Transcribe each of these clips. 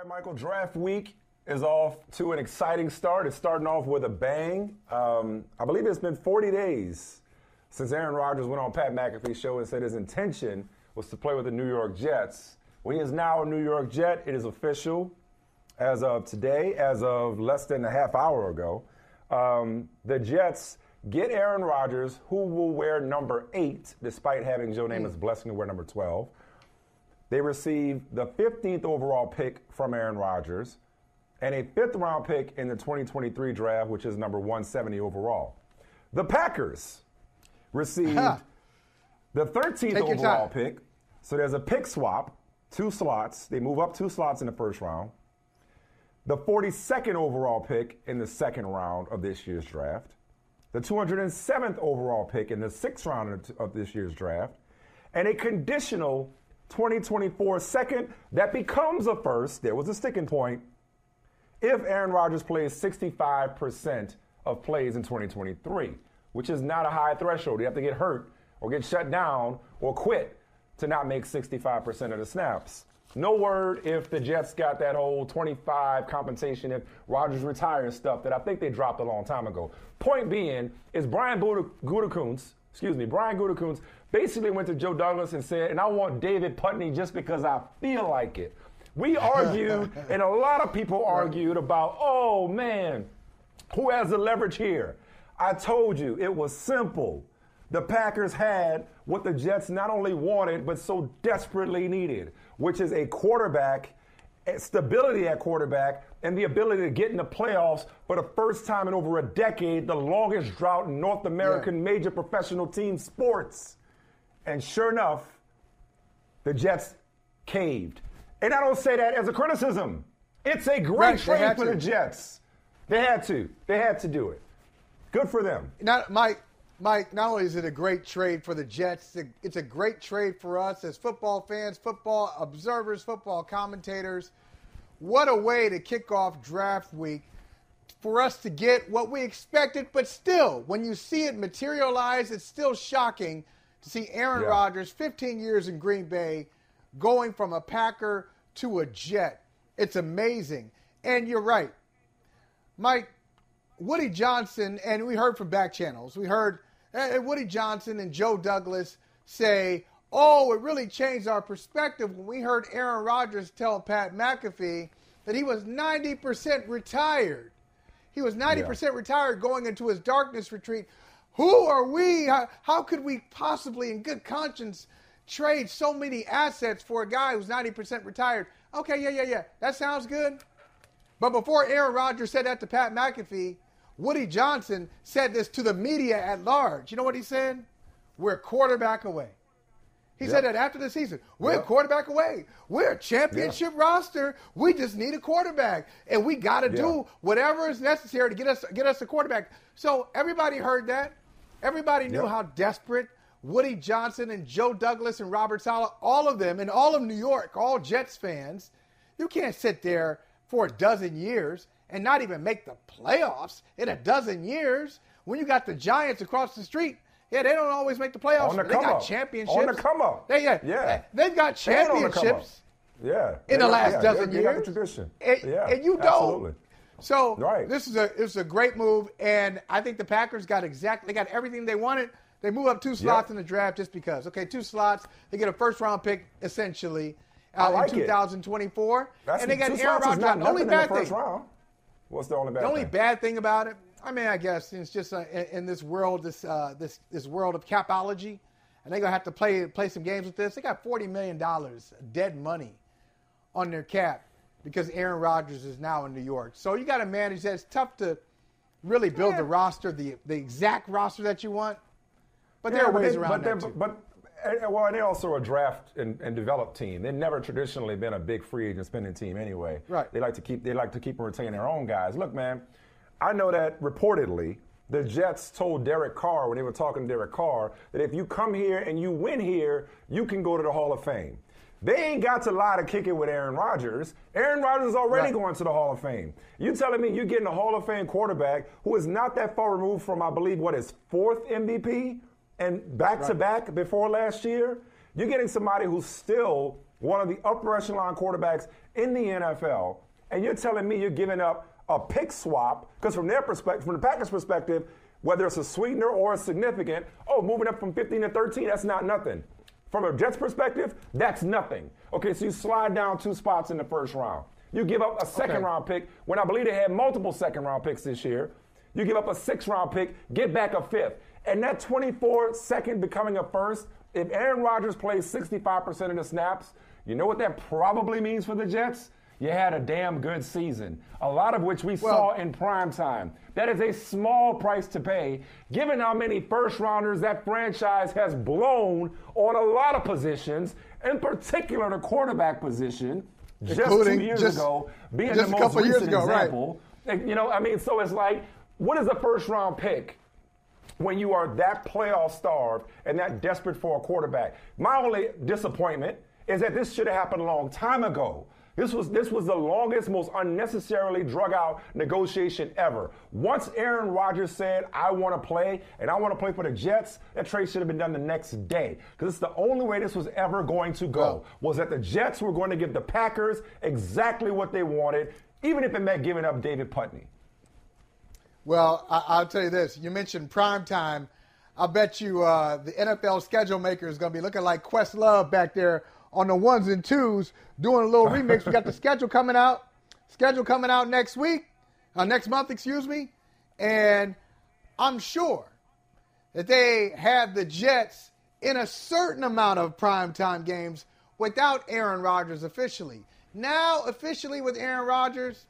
Right, Michael, draft week is off to an exciting start. It's starting off with a bang. Um, I believe it's been 40 days since Aaron Rodgers went on Pat McAfee's show and said his intention was to play with the New York Jets. Well, he is now a New York Jet. It is official as of today, as of less than a half hour ago. Um, the Jets get Aaron Rodgers, who will wear number eight, despite having Joe Namath's blessing to wear number 12. They receive the 15th overall pick from Aaron Rodgers and a fifth round pick in the 2023 draft, which is number 170 overall. The Packers received the 13th Take overall pick. So there's a pick swap, two slots. They move up two slots in the first round. The 42nd overall pick in the second round of this year's draft. The 207th overall pick in the sixth round of this year's draft. And a conditional 2024 second that becomes a first. There was a sticking point if Aaron Rodgers plays 65% of plays in 2023, which is not a high threshold. You have to get hurt or get shut down or quit to not make 65% of the snaps. No word if the Jets got that whole 25 compensation if Rodgers retires stuff that I think they dropped a long time ago. Point being is Brian Gutekunst, excuse me, Brian Gutekunst basically went to Joe Douglas and said, and I want David Putney just because I feel like it. We argued, and a lot of people argued about, oh man, who has the leverage here? I told you it was simple. The Packers had what the Jets not only wanted, but so desperately needed, which is a quarterback, stability at quarterback, and the ability to get in the playoffs for the first time in over a decade, the longest drought in North American major professional team sports. And sure enough, the Jets caved. And I don't say that as a criticism. It's a great Right, trade for the. Jets. They had to. They had to do it. Good for them. Not Mike. Mike, not only is it a great trade for the Jets, it's a, it's a great trade for us as football fans, football observers, football commentators. What a way to kick off draft week for us to get what we expected, but still, when you see it materialize, it's still shocking to see Aaron Yeah. Rodgers, 15 years in Green Bay, going from a Packer to a Jet. It's amazing. And you're right. Mike, Woody Johnson, and we heard from back channels, we heard uh, Woody Johnson and Joe Douglas say, oh, it really changed our perspective when we heard Aaron Rodgers tell Pat McAfee that he was 90% retired. He was 90% retired going into his darkness retreat. Who are we? How, how could we possibly, in good conscience, trade so many assets for a guy who's 90% retired? Okay, yeah, yeah, yeah. That sounds good. But before Aaron Rodgers said that to Pat McAfee, Woody Johnson said this to the media at large. You know what he said? We're quarterback away. He said that after the season. We're a quarterback away. We're a championship roster. We just need a quarterback. And we got to Yeah. do whatever is necessary to get us get us a quarterback. So everybody heard that. Everybody knew Yep. how desperate Woody Johnson and Joe Douglas and Robert Saleh, all of them, and all of New York, all Jets fans, you can't sit there for a dozen years and not even make the playoffs in a dozen years when you got the Giants across the street. Yeah, they don't always make the playoffs. On the they come got up. championships. On the come up. They, yeah, Yeah. they've got And on the come up. championships Yeah. in the last yeah, dozen they, they years. got the tradition. And, yeah. and you don't. Absolutely. So Right. this is a this is a great move, and I think the Packers got exactly they got everything they wanted. They move up two slots Yeah. in the draft just because. Okay, two slots. They get a first round pick essentially uh, like in 2024, and they got Aaron Rodgers. not only bad thing. round. What's the only bad The only thing? bad thing about it, I mean, I guess it's just uh, in, in this world, this uh, this this world of capology, and they're gonna have to play play some games with this. They got forty million dollars dead money on their cap because Aaron Rodgers is now in New York. So you got to manage that. It's tough to really build the roster, the the exact roster that you want. But there Yeah, are but ways they- around but that they're- too. But well, and they also a draft and, and develop team. They've never traditionally been a big free agent spending team anyway. Right. They like to keep they like to keep and retain their own guys. Look, man, I know that reportedly the Jets told Derek Carr when they were talking to Derek Carr that if you come here and you win here, you can go to the Hall of Fame. They ain't got to lie to kick it with Aaron Rodgers. Aaron Rodgers is already Right. going to the Hall of Fame. You telling me you're getting a Hall of Fame quarterback who is not that far removed from, I believe, what his fourth MVP and back to back before last year? You're getting somebody who's still one of the upper echelon quarterbacks in the NFL, and you're telling me you're giving up a pick swap because from their perspective, from the Packers' perspective, whether it's a sweetener or a significant, oh, moving up from 15 to 13, that's not nothing. From a Jets perspective, that's nothing. Okay, so you slide down two spots in the first round. You give up a second Okay. round pick when I believe they had multiple second round picks this year. You give up a six round pick, get back a fifth. And that 24 second becoming a first, if Aaron Rodgers plays 65% of the snaps, you know what that probably means for the Jets? You had a damn good season, a lot of which we saw in prime time. That is a small price to pay, given how many first rounders that franchise has blown on a lot of positions, in particular the quarterback position, just two years just- ago, being just the a most couple years recent ago, example. And, You know, I mean, so it's like, what is a first round pick? when you are that playoff starved and that desperate for a quarterback. My only disappointment is that this should have happened a long time ago. This was this was the longest, most unnecessarily drug out negotiation ever. Once Aaron Rodgers said, "I want to play and I want to play for the Jets," that trade should have been done the next day because it's the only way this was ever going to go. Was that the Jets were going to give the Packers exactly what they wanted, even if it meant giving up David Putney. Well, I, I'll tell you this. You mentioned prime time. I bet you uh, the NFL schedule maker is going to be looking like Questlove back there on the ones and twos doing a little remix. We got the schedule coming out. Schedule coming out next week, uh, next month, excuse me. And I'm sure that they have the Jets in a certain amount of primetime games without Aaron Rodgers officially. Now, officially with Aaron Rodgers,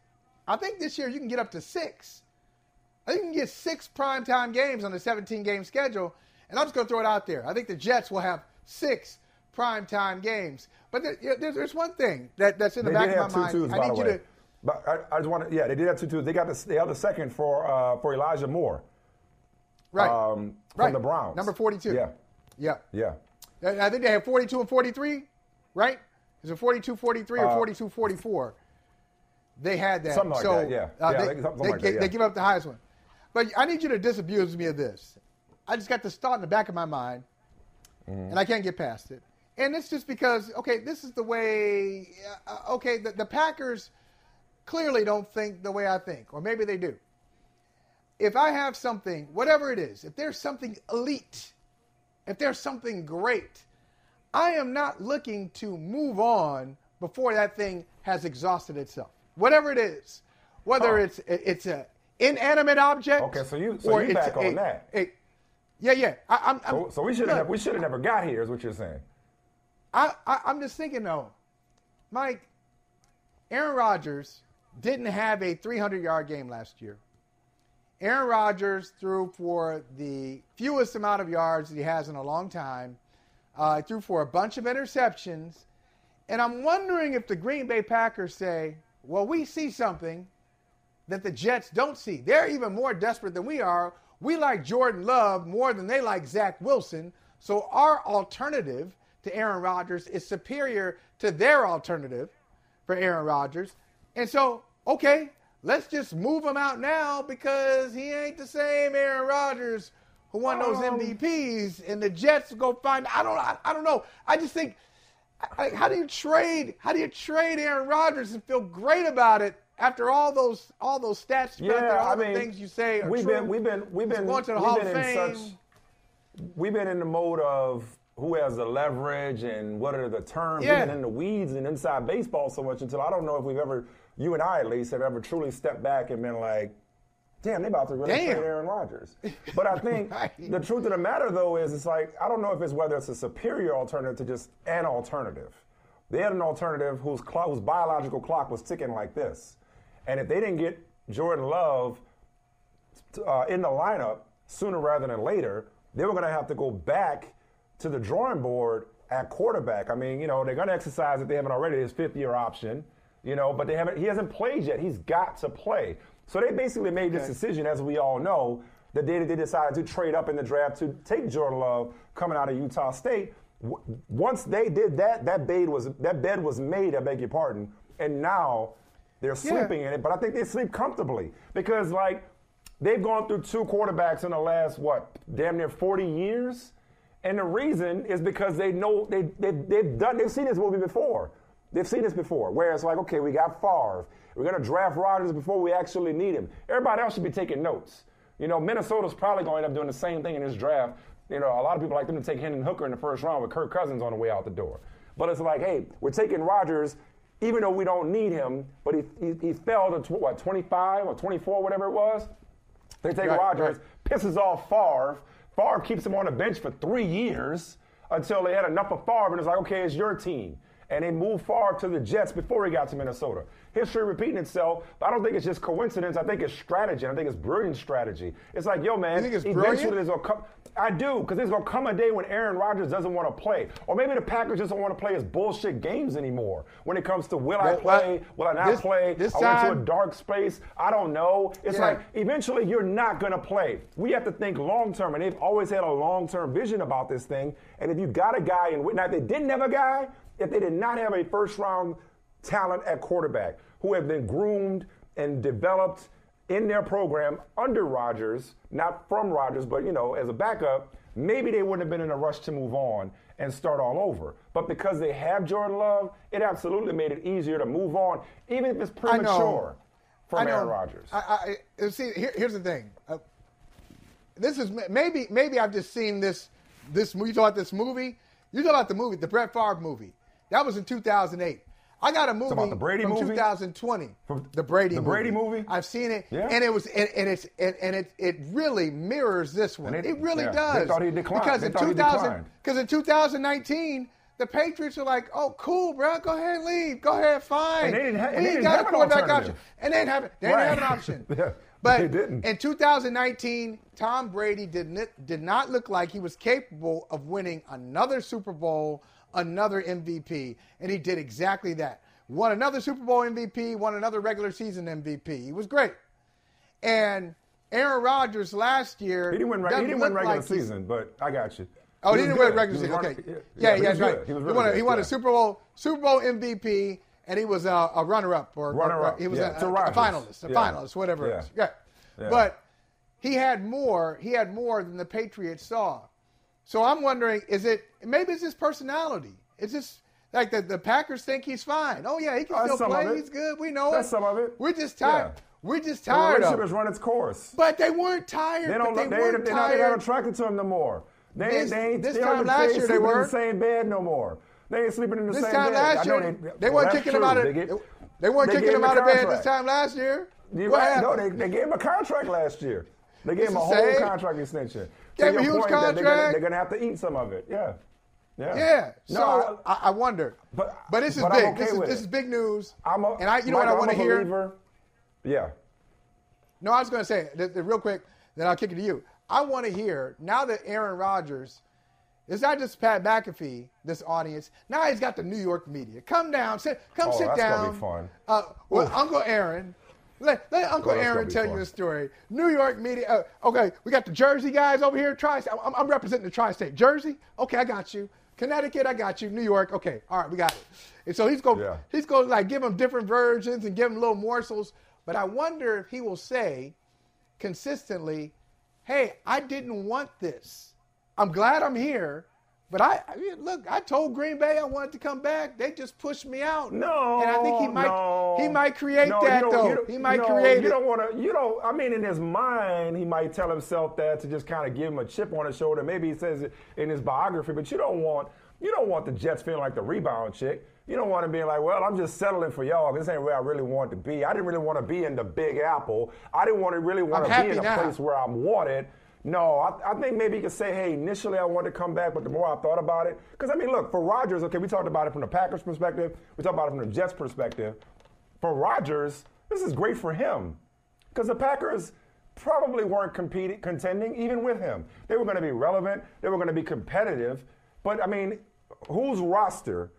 I think this year you can get up to six. I think you can get six primetime games on the 17 game schedule. And I'm just going to throw it out there. I think the Jets will have six primetime games. But there, there's, there's one thing that, that's in the They back of have my two mind. twos, I by need the you to. But I, I just want to, yeah, they did have two twos. They got the, they have the second for uh, for Elijah Moore Right. um, from right. the Browns. Number 42. Yeah, Yeah. yeah. I think they have 42 and 43, right? Is it 42 43 or Uh, 42 44? They had that. Something like so, that, yeah. uh, Yeah, they, they- they, like that, yeah. they give up the highest one. But I need you to disabuse me of this. I just got this thought in the back of my mind, Mm-hmm. and I can't get past it. And it's just because, okay, this is the way, uh, okay, the, the Packers clearly don't think the way I think, or maybe they do. If I have something, whatever it is, if there's something elite, if there's something great, I am not looking to move on before that thing has exhausted itself. Whatever it is, whether Oh. it's it's a inanimate object. Okay, so you- so you back on a- that. a- yeah, yeah. I, I'm, I'm, So, so we should have we should have never got here. Is what you're saying? I, I, I'm just thinking though, Mike. Aaron Rodgers didn't have a 300 yard game last year. Aaron Rodgers threw for the fewest amount of yards that he has in a long time. Uh, he threw for a bunch of interceptions. And I'm wondering if the Green Bay Packers say, well, we see something that the Jets don't see. They're even more desperate than we are. We like Jordan Love more than they like Zach Wilson. So our alternative to Aaron Rodgers is superior to their alternative for Aaron Rodgers. And so, okay, let's just move him out now because he ain't the same Aaron Rodgers who won those Um, MVPs. And the Jets go find. I don't. I, I don't know. I just think. I- How do you trade? How do you trade Aaron Rodgers and feel great about it after all those all those stats out there, all I the mean, things you say are we've true? been, we've been, we've been, going to the Hall of in Fame. such, we've been in the mode of who has the leverage and what are the terms. Yeah. We've in the weeds and inside baseball so much until I don't know if we've ever, you and I at least, have ever truly stepped back and been like, damn, they about to really Damn. trade Aaron Rodgers. But I think Right. the truth of the matter though is it's like I don't know if it's whether it's a superior alternative to just an alternative. They had an alternative whose clock, whose biological clock was ticking like this, and if they didn't get Jordan Love uh, in the lineup sooner rather than later, they were going to have to go back to the drawing board at quarterback. I mean, you know, they're going to exercise if they haven't already his fifth year option, you know, but they haven't. He hasn't played yet. He's got to play. So they basically made this decision, as we all know, the day that they decided to trade up in the draft to take Jordan Love coming out of Utah State. Once they did that, that bed was that bed was made. I beg your pardon, and now they're sleeping in it. But I think they sleep comfortably because, like, they've gone through two quarterbacks in the last what, damn near 40 years, and the reason is because they know they, they they've done they've seen this movie before. They've seen this before, where it's like, okay, we got Favre. We're going to draft Rodgers before we actually need him. Everybody else should be taking notes. You know, Minnesota's probably going to end up doing the same thing in this draft. You know, a lot of people like them to take Hendon Hooker in the first round with Kirk Cousins on the way out the door. But it's like, hey, we're taking Rodgers, even though we don't need him, but he, he, he fell to, tw- what, 25 or 24, whatever it was. They take Right, Rodgers, right. pisses off Favre. Favre keeps him on the bench for three years until they had enough of Favre, and it's like, okay, it's your team. And they moved Favre to the Jets before he got to Minnesota. History repeating itself, but I don't think it's just coincidence. I think it's strategy. I think it's brilliant strategy. It's like, yo, man, You think it's eventually brilliant? there's gonna come. I do, because there's gonna come a day when Aaron Rodgers doesn't want to play, or maybe the Packers just don't want to play his bullshit games anymore. When it comes to will I Well, play, will I not this- play? this I went to a dark space. I don't know. It's Yeah. like eventually you're not going to play. We have to think long term, and they've always had a long term vision about this thing. And if you got a guy, and now if they didn't have a guy, if they did not have a first round talent at quarterback who have been groomed and developed in their program under Rodgers, not from Rodgers, but you know as a backup, maybe they wouldn't have been in a rush to move on and start all over. But because they have Jordan Love, it absolutely made it easier to move on, even if it's premature from I know. Aaron Rodgers. I, I, see, here, here's the thing. Uh, this is maybe maybe I've just seen this this. You talk about this movie. You talk about the movie, the Brett Favre movie. That was in 2008. I got a movie about the Brady from movie? 2020. From the Brady movie. the movie. Brady movie? I've seen it, Yeah. and it was and, and it's and, and it it really mirrors this one. It, it- really yeah, they does. thought he declined. Because They in thought he 2000 declined. because in 2019. The Patriots are like, oh, cool, bro. Go ahead and leave. Go ahead, fine. And they didn't ha- we they didn't got have a an quarterback option. And they didn't have. They didn't have an option. Yeah, But they didn't. in 2019, Tom Brady did not, did not look like he was capable of winning another Super Bowl, another MVP, and he did exactly that. Won another Super Bowl MVP, won another regular season MVP. He was great. And Aaron Rodgers last year he didn't win. He didn't win regular like season, but I got you. Oh, he, was didn't win regular He season. Okay. running- Yeah, he yeah, was that's right. good. He was he won, a, he won yeah. a Super Bowl Super Bowl MVP, and he was a, a runner-up or, Runner-up, he was yeah, a, to a finalist, a Yeah. finalist, whatever it Yeah. is. Yeah. Yeah. But he had more. He had more than the Patriots saw. So I'm wondering, is it maybe it's his personality? It's just like the, the Packers think he's fine. Oh yeah, he can That's still play. He's good. We know it. That's it. some of it. We're just tired. Yeah. We're just tired. The tired relationship of. has run its course. But they weren't tired. They don't. They, they, weren't they're, not, they're not attracted to him no more. They, This- they ain't. this they time last they year they sleeping in the same bed no more. They ain't sleeping in the This same bed. last I know year, they, they, weren't kicking that's him out of. true. They, They, get- they weren't they kicking him out of bed this time last year. You're What right. No, they, they gave him a contract last year. They gave It's him a whole contract extension. Gave him a huge point that they're gonna, contract. they're gonna have to eat some of it. Yeah. Yeah. Yeah. No, So I, I wonder. but- but this is but big. okay this is this is big news. I'm a, and I, you know what I want to hear. Yeah. No, I was going to say th- th- real quick. Then I'll kick it to you. I want to hear now that Aaron Rodgers. It's not just Pat McAfee, this audience. Now he's got the New York media. Come down, sit, come Oh, sit that's gonna down. be fun. Uh, well, Uncle Aaron, let, let Uncle Oh, Aaron tell fun. you a story. New York media. Uh, okay, we got the Jersey guys over here. Tri, I'm, I'm representing the tri-state. Jersey. Okay, I got you. Connecticut, I got you. New York. Okay, all right, we got it. And so he's going. Yeah. He's going to like give them different versions and give them little morsels. But I wonder if he will say consistently, "Hey, I didn't want this. I'm glad I'm here." But I, I mean, look, I told Green Bay I wanted to come back. They just pushed me out. No, and I think he might no. he might create No, that though. He might no, create You don't want to. You don't. I mean, in his mind, he might tell himself that to just kind of give him a chip on his shoulder. Maybe he says it in his biography, but you don't want. You don't want the Jets feeling like the rebound chick. You don't want to be like, well, I'm just settling for y'all. This ain't where I really want to be. I didn't really want to be in the Big Apple. I didn't want to really want I'm to be in a now. place where I'm wanted. No, I, I think maybe you could say, hey, initially I wanted to come back, but the more I thought about it, because I mean, look, for Rodgers, okay, we talked about it from the Packers' perspective, we talked about it from the Jets' perspective. For Rodgers, this is great for him, because the Packers probably weren't competing, contending even with him. They were going to be relevant, they were going to be competitive, But I mean, whose roster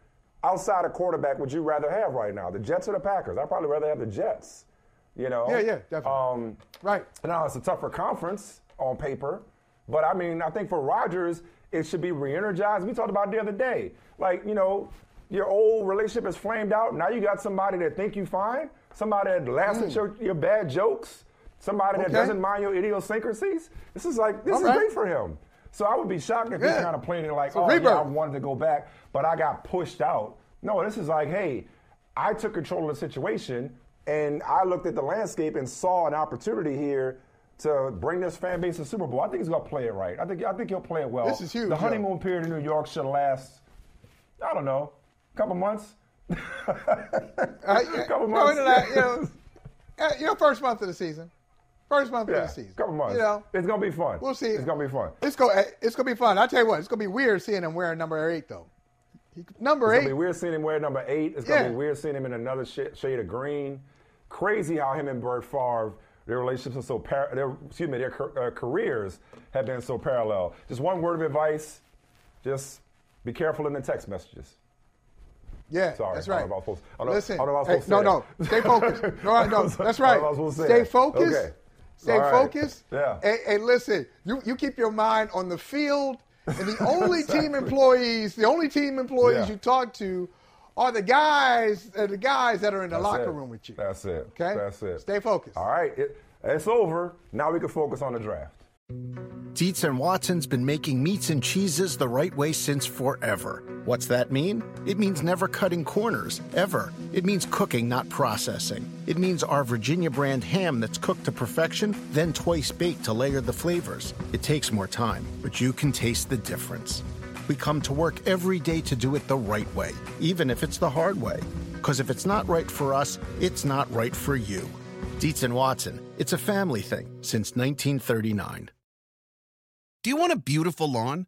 outside of quarterback would you rather have right now? The Jets or the Packers? I'd probably rather have the Jets. You know? Yeah, yeah, definitely. Um, right. Now it's a tougher conference on paper, but I mean, I think for Rodgers, it should be re-energized. We talked about the other day. Like, you know, your old relationship is flamed out. Now you got somebody that think you fine, somebody that laughs Mm. at your, your bad jokes, somebody that doesn't mind your idiosyncrasies. This is like this All is right. great for him. So I would be shocked if Yeah. he's kind of playing it like, a oh yeah. I wanted to go back, but I got pushed out. No, this is like, hey, I took control of the situation and I looked at the landscape and saw an opportunity here to bring this fan base to Super Bowl. I think he's gonna play it right. I think I think he'll play it well. This is huge, The honeymoon period in New York should last, I don't know, a couple months. Uh, yeah, couple months. you know, uh, you know, first month of the season. First month yeah, of the season. couple months. You know, it's gonna be fun. we'll see. It's gonna be fun. It's go. eh, It's gonna be fun. I tell you what, it's gonna be weird seeing him wearing number eight though. He, number It's eight. gonna be weird seeing him wear number eight. It's gonna be weird seeing him in another sh- shade of green. Crazy how him and Brett Favre, their relationships are so par- their, excuse me, their car- uh, careers have been so parallel. Just one word of advice: just be careful in the text messages. Yeah, Sorry, that's right. know if I was supposed- I don't know- Listen, I don't know I was hey, to no, say no, stay focused. No, no, that's right. know if I was supposed to say Stay focused. Okay. Stay right. focused. Yeah. And, hey, listen, you you keep your mind on the field, and the only team employees, the only team employees Yeah. you talk to, are the guys, uh, the guys that are in the That's locker it. room with you. That's it. Okay? That's it. Stay focused. All right. It, it's over. Now we can focus on the draft. Dietz and Watson's been making meats and cheeses the right way since forever. What's that mean? It means never cutting corners, ever. It means cooking, not processing. It means our Virginia brand ham that's cooked to perfection, then twice baked to layer the flavors. It takes more time, but you can taste the difference. We come to work every day to do it the right way, even if it's the hard way. Because if it's not right for us, it's not right for you. Dietz and Watson, it's a family thing since 1939. Do you want a beautiful lawn?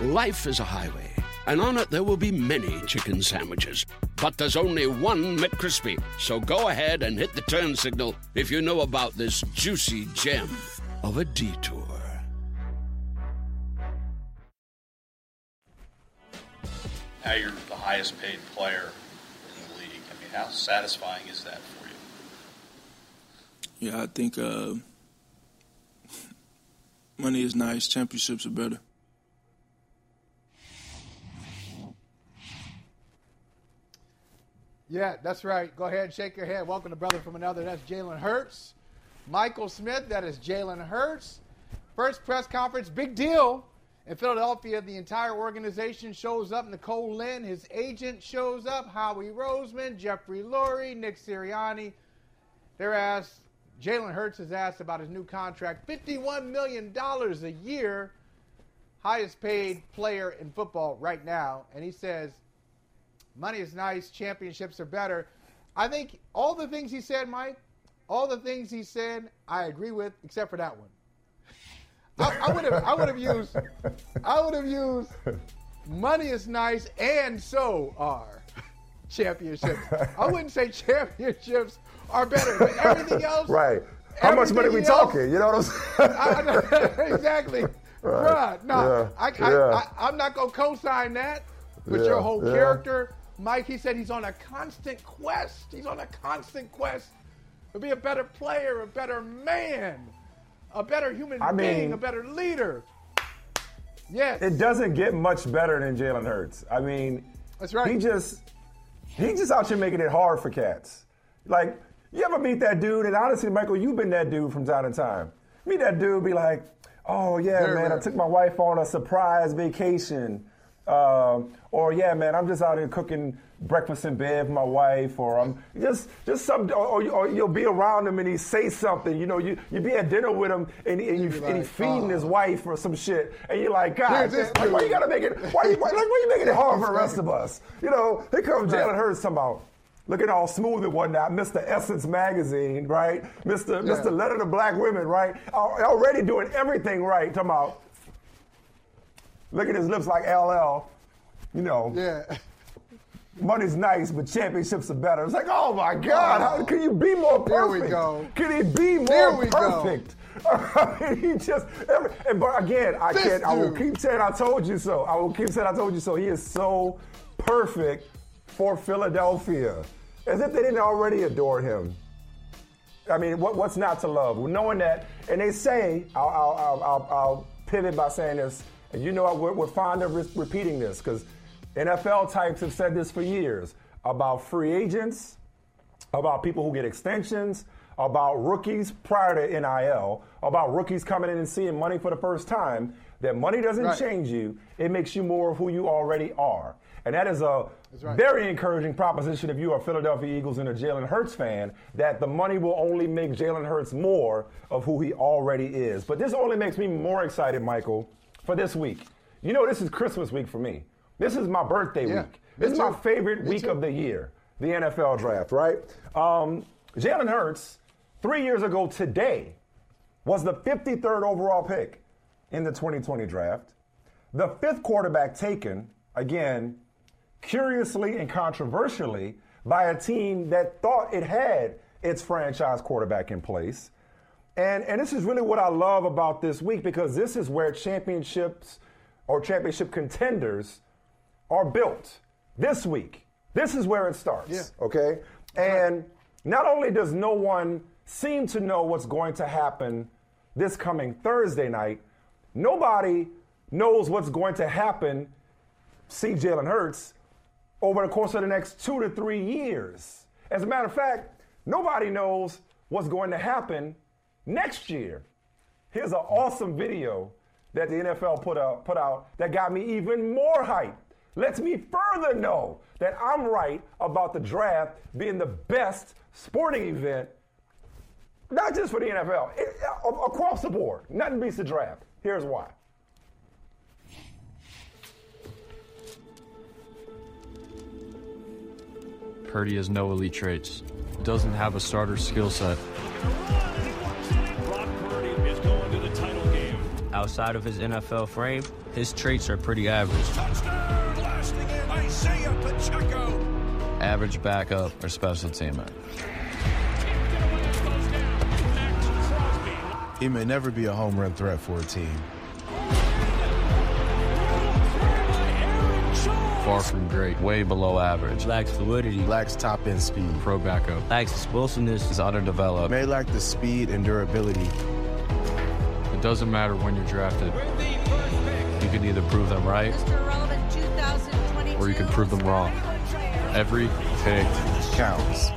Life is a highway, and on it there will be many chicken sandwiches. But there's only one McCrispy. So go ahead and hit the turn signal if you know about this juicy gem of a detour. Now you're the highest paid player in the league. I mean, how satisfying is that for you? Yeah, I think uh, money is nice. Championships are better. Yeah, that's right. Go ahead and shake your head. Welcome to Brother from Another. That's Jalen Hurts. Michael Smith, that is Jalen Hurts. First press conference, big deal. In Philadelphia, the entire organization shows up. Nicole Lynn, his agent, shows up. Howie Roseman, Jeffrey Lurie, Nick Sirianni. They're asked, Jalen Hurts is asked about his new contract $51 million a year, highest paid player in football right now. And he says, Money is nice. Championships are better. I think all the things he said, Mike, all the things he said, I agree with, except for that one. I, I would have, I would have used, I would have used, money is nice, and so are championships. I wouldn't say championships are better, but everything else. Right. How much money we else- talking? You know what I'm saying? I, I, exactly. Bruh, no, Yeah, I, I, yeah. I, am not going to co sign that. But Yeah, your whole character, Mike, he said he's on a constant quest. He's on a constant quest to be a better player, a better man, a better human I being, mean- a better leader. Yes. It doesn't get much better than Jalen Hurts. I mean, That's right. He just he just out here making it hard for cats. Like, you ever meet that dude? And honestly, Michael, you've been that dude from time to time. Meet that dude, be like, "Oh yeah, Very man, I took my wife on a surprise vacation, Um, or yeah, man, I'm just out here cooking breakfast in bed for my wife, or I'm just just some, or, or, you'll be around him and he say something. You know, you you be at dinner with him and, and, you, like, and he's feeding his oh. wife or some shit, and you're like, God, this like, why you gotta make it? Why you, why, like, why you making it hard for the rest of us? You know, here comes Jalen Hurts talking about. Looking all smooth and whatnot, Mr. Essence Magazine, right? Mr. Yeah. Mr. Letter to Black Women, right? Already doing everything right. Talking about, look at his lips like LL, you know. Yeah. Money's nice, but championships are better. It's like, oh my God, oh. how can you be more perfect? There we go. Can he be more There we go. perfect? I mean, he just, every, and but again, I This can't. I will keep saying I told you so. I will keep saying I told you so. He is so perfect for Philadelphia, as if they didn't already adore him. I mean, what, what's not to love? Well, knowing that, and they say, I'll, I'll, I'll, I'll, I'll pivot by saying this, and you know what, we're, we're fond of re- repeating this because NFL types have said this for years about free agents, about people who get extensions, about rookies prior to NIL, about rookies coming in and seeing money for the first time. That money doesn't Right. change you; it makes you more of who you already are, and that is a right. very encouraging proposition if you are Philadelphia Eagles and a Jalen Hurts fan. That the money will only make Jalen Hurts more of who he already is. But this only makes me more excited, Michael, for this week. You know, this is Christmas week for me. This is my birthday Yeah, week. This is my favorite Me week too. of the year, the NFL draft, right? Um, Jalen Hurts, three years ago today, was the 53rd overall pick in the 2020 draft. The fifth quarterback taken, again, curiously and controversially, by a team that thought it had its franchise quarterback in place. And, and this is really what I love about this week because this is where championships or championship contenders are built this week. This is where it starts. Yeah. Okay? And not only does no one seem to know what's going to happen this coming Thursday night, nobody knows what's going to happen, see Jalen Hurts, over the course of the next two to three years. As a matter of fact, nobody knows what's going to happen next year. Here's an awesome video that the NFL put out, put out that got me even more hyped. Lets me further know that I'm right about the draft being the best sporting event, not just for the NFL, it- across the board. Nothing beats the draft. Here's why. Purdy has no elite traits. Doesn't have a starter skill set. Outside of his NFL frame, his traits are pretty average. Touchdown, in Isaiah Pacheco. Average backup or special teamer. He may never be a home run threat for a team. Far from great. Way below average. Lacks fluidity, Lacks top end speed. Pro backup. lacks explosiveness. Is underdeveloped. May lack the speed and durability. It doesn't matter when you're drafted. You can either prove them right or you can prove them wrong. Every pick Counts.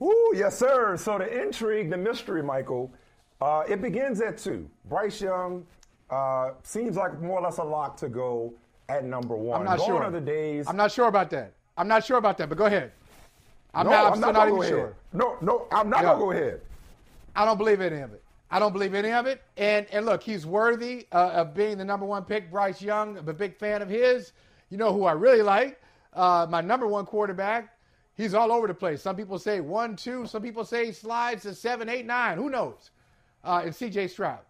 Woo, yes, sir. So the intrigue, the mystery, Michael, uh, it begins at two. Bryce Young uh, seems like more or less a lock to go at number one. I'm not Gone sure. are the days. I'm not sure about that. I'm not sure about that, but go ahead. I'm no, not, I'm, I'm not, even go sure. ahead. No, no, I'm not No. gonna go ahead. I don't believe any of it. I don't believe any of it. And and look, he's worthy uh, of being the number one pick. Bryce Young, I'm a big fan of his. You know who I really like? Uh, my number one quarterback. He's all over the place. Some people say one, two. Some people say he slides to seven, eight, nine. Who knows? Uh, and C.J. Stroud.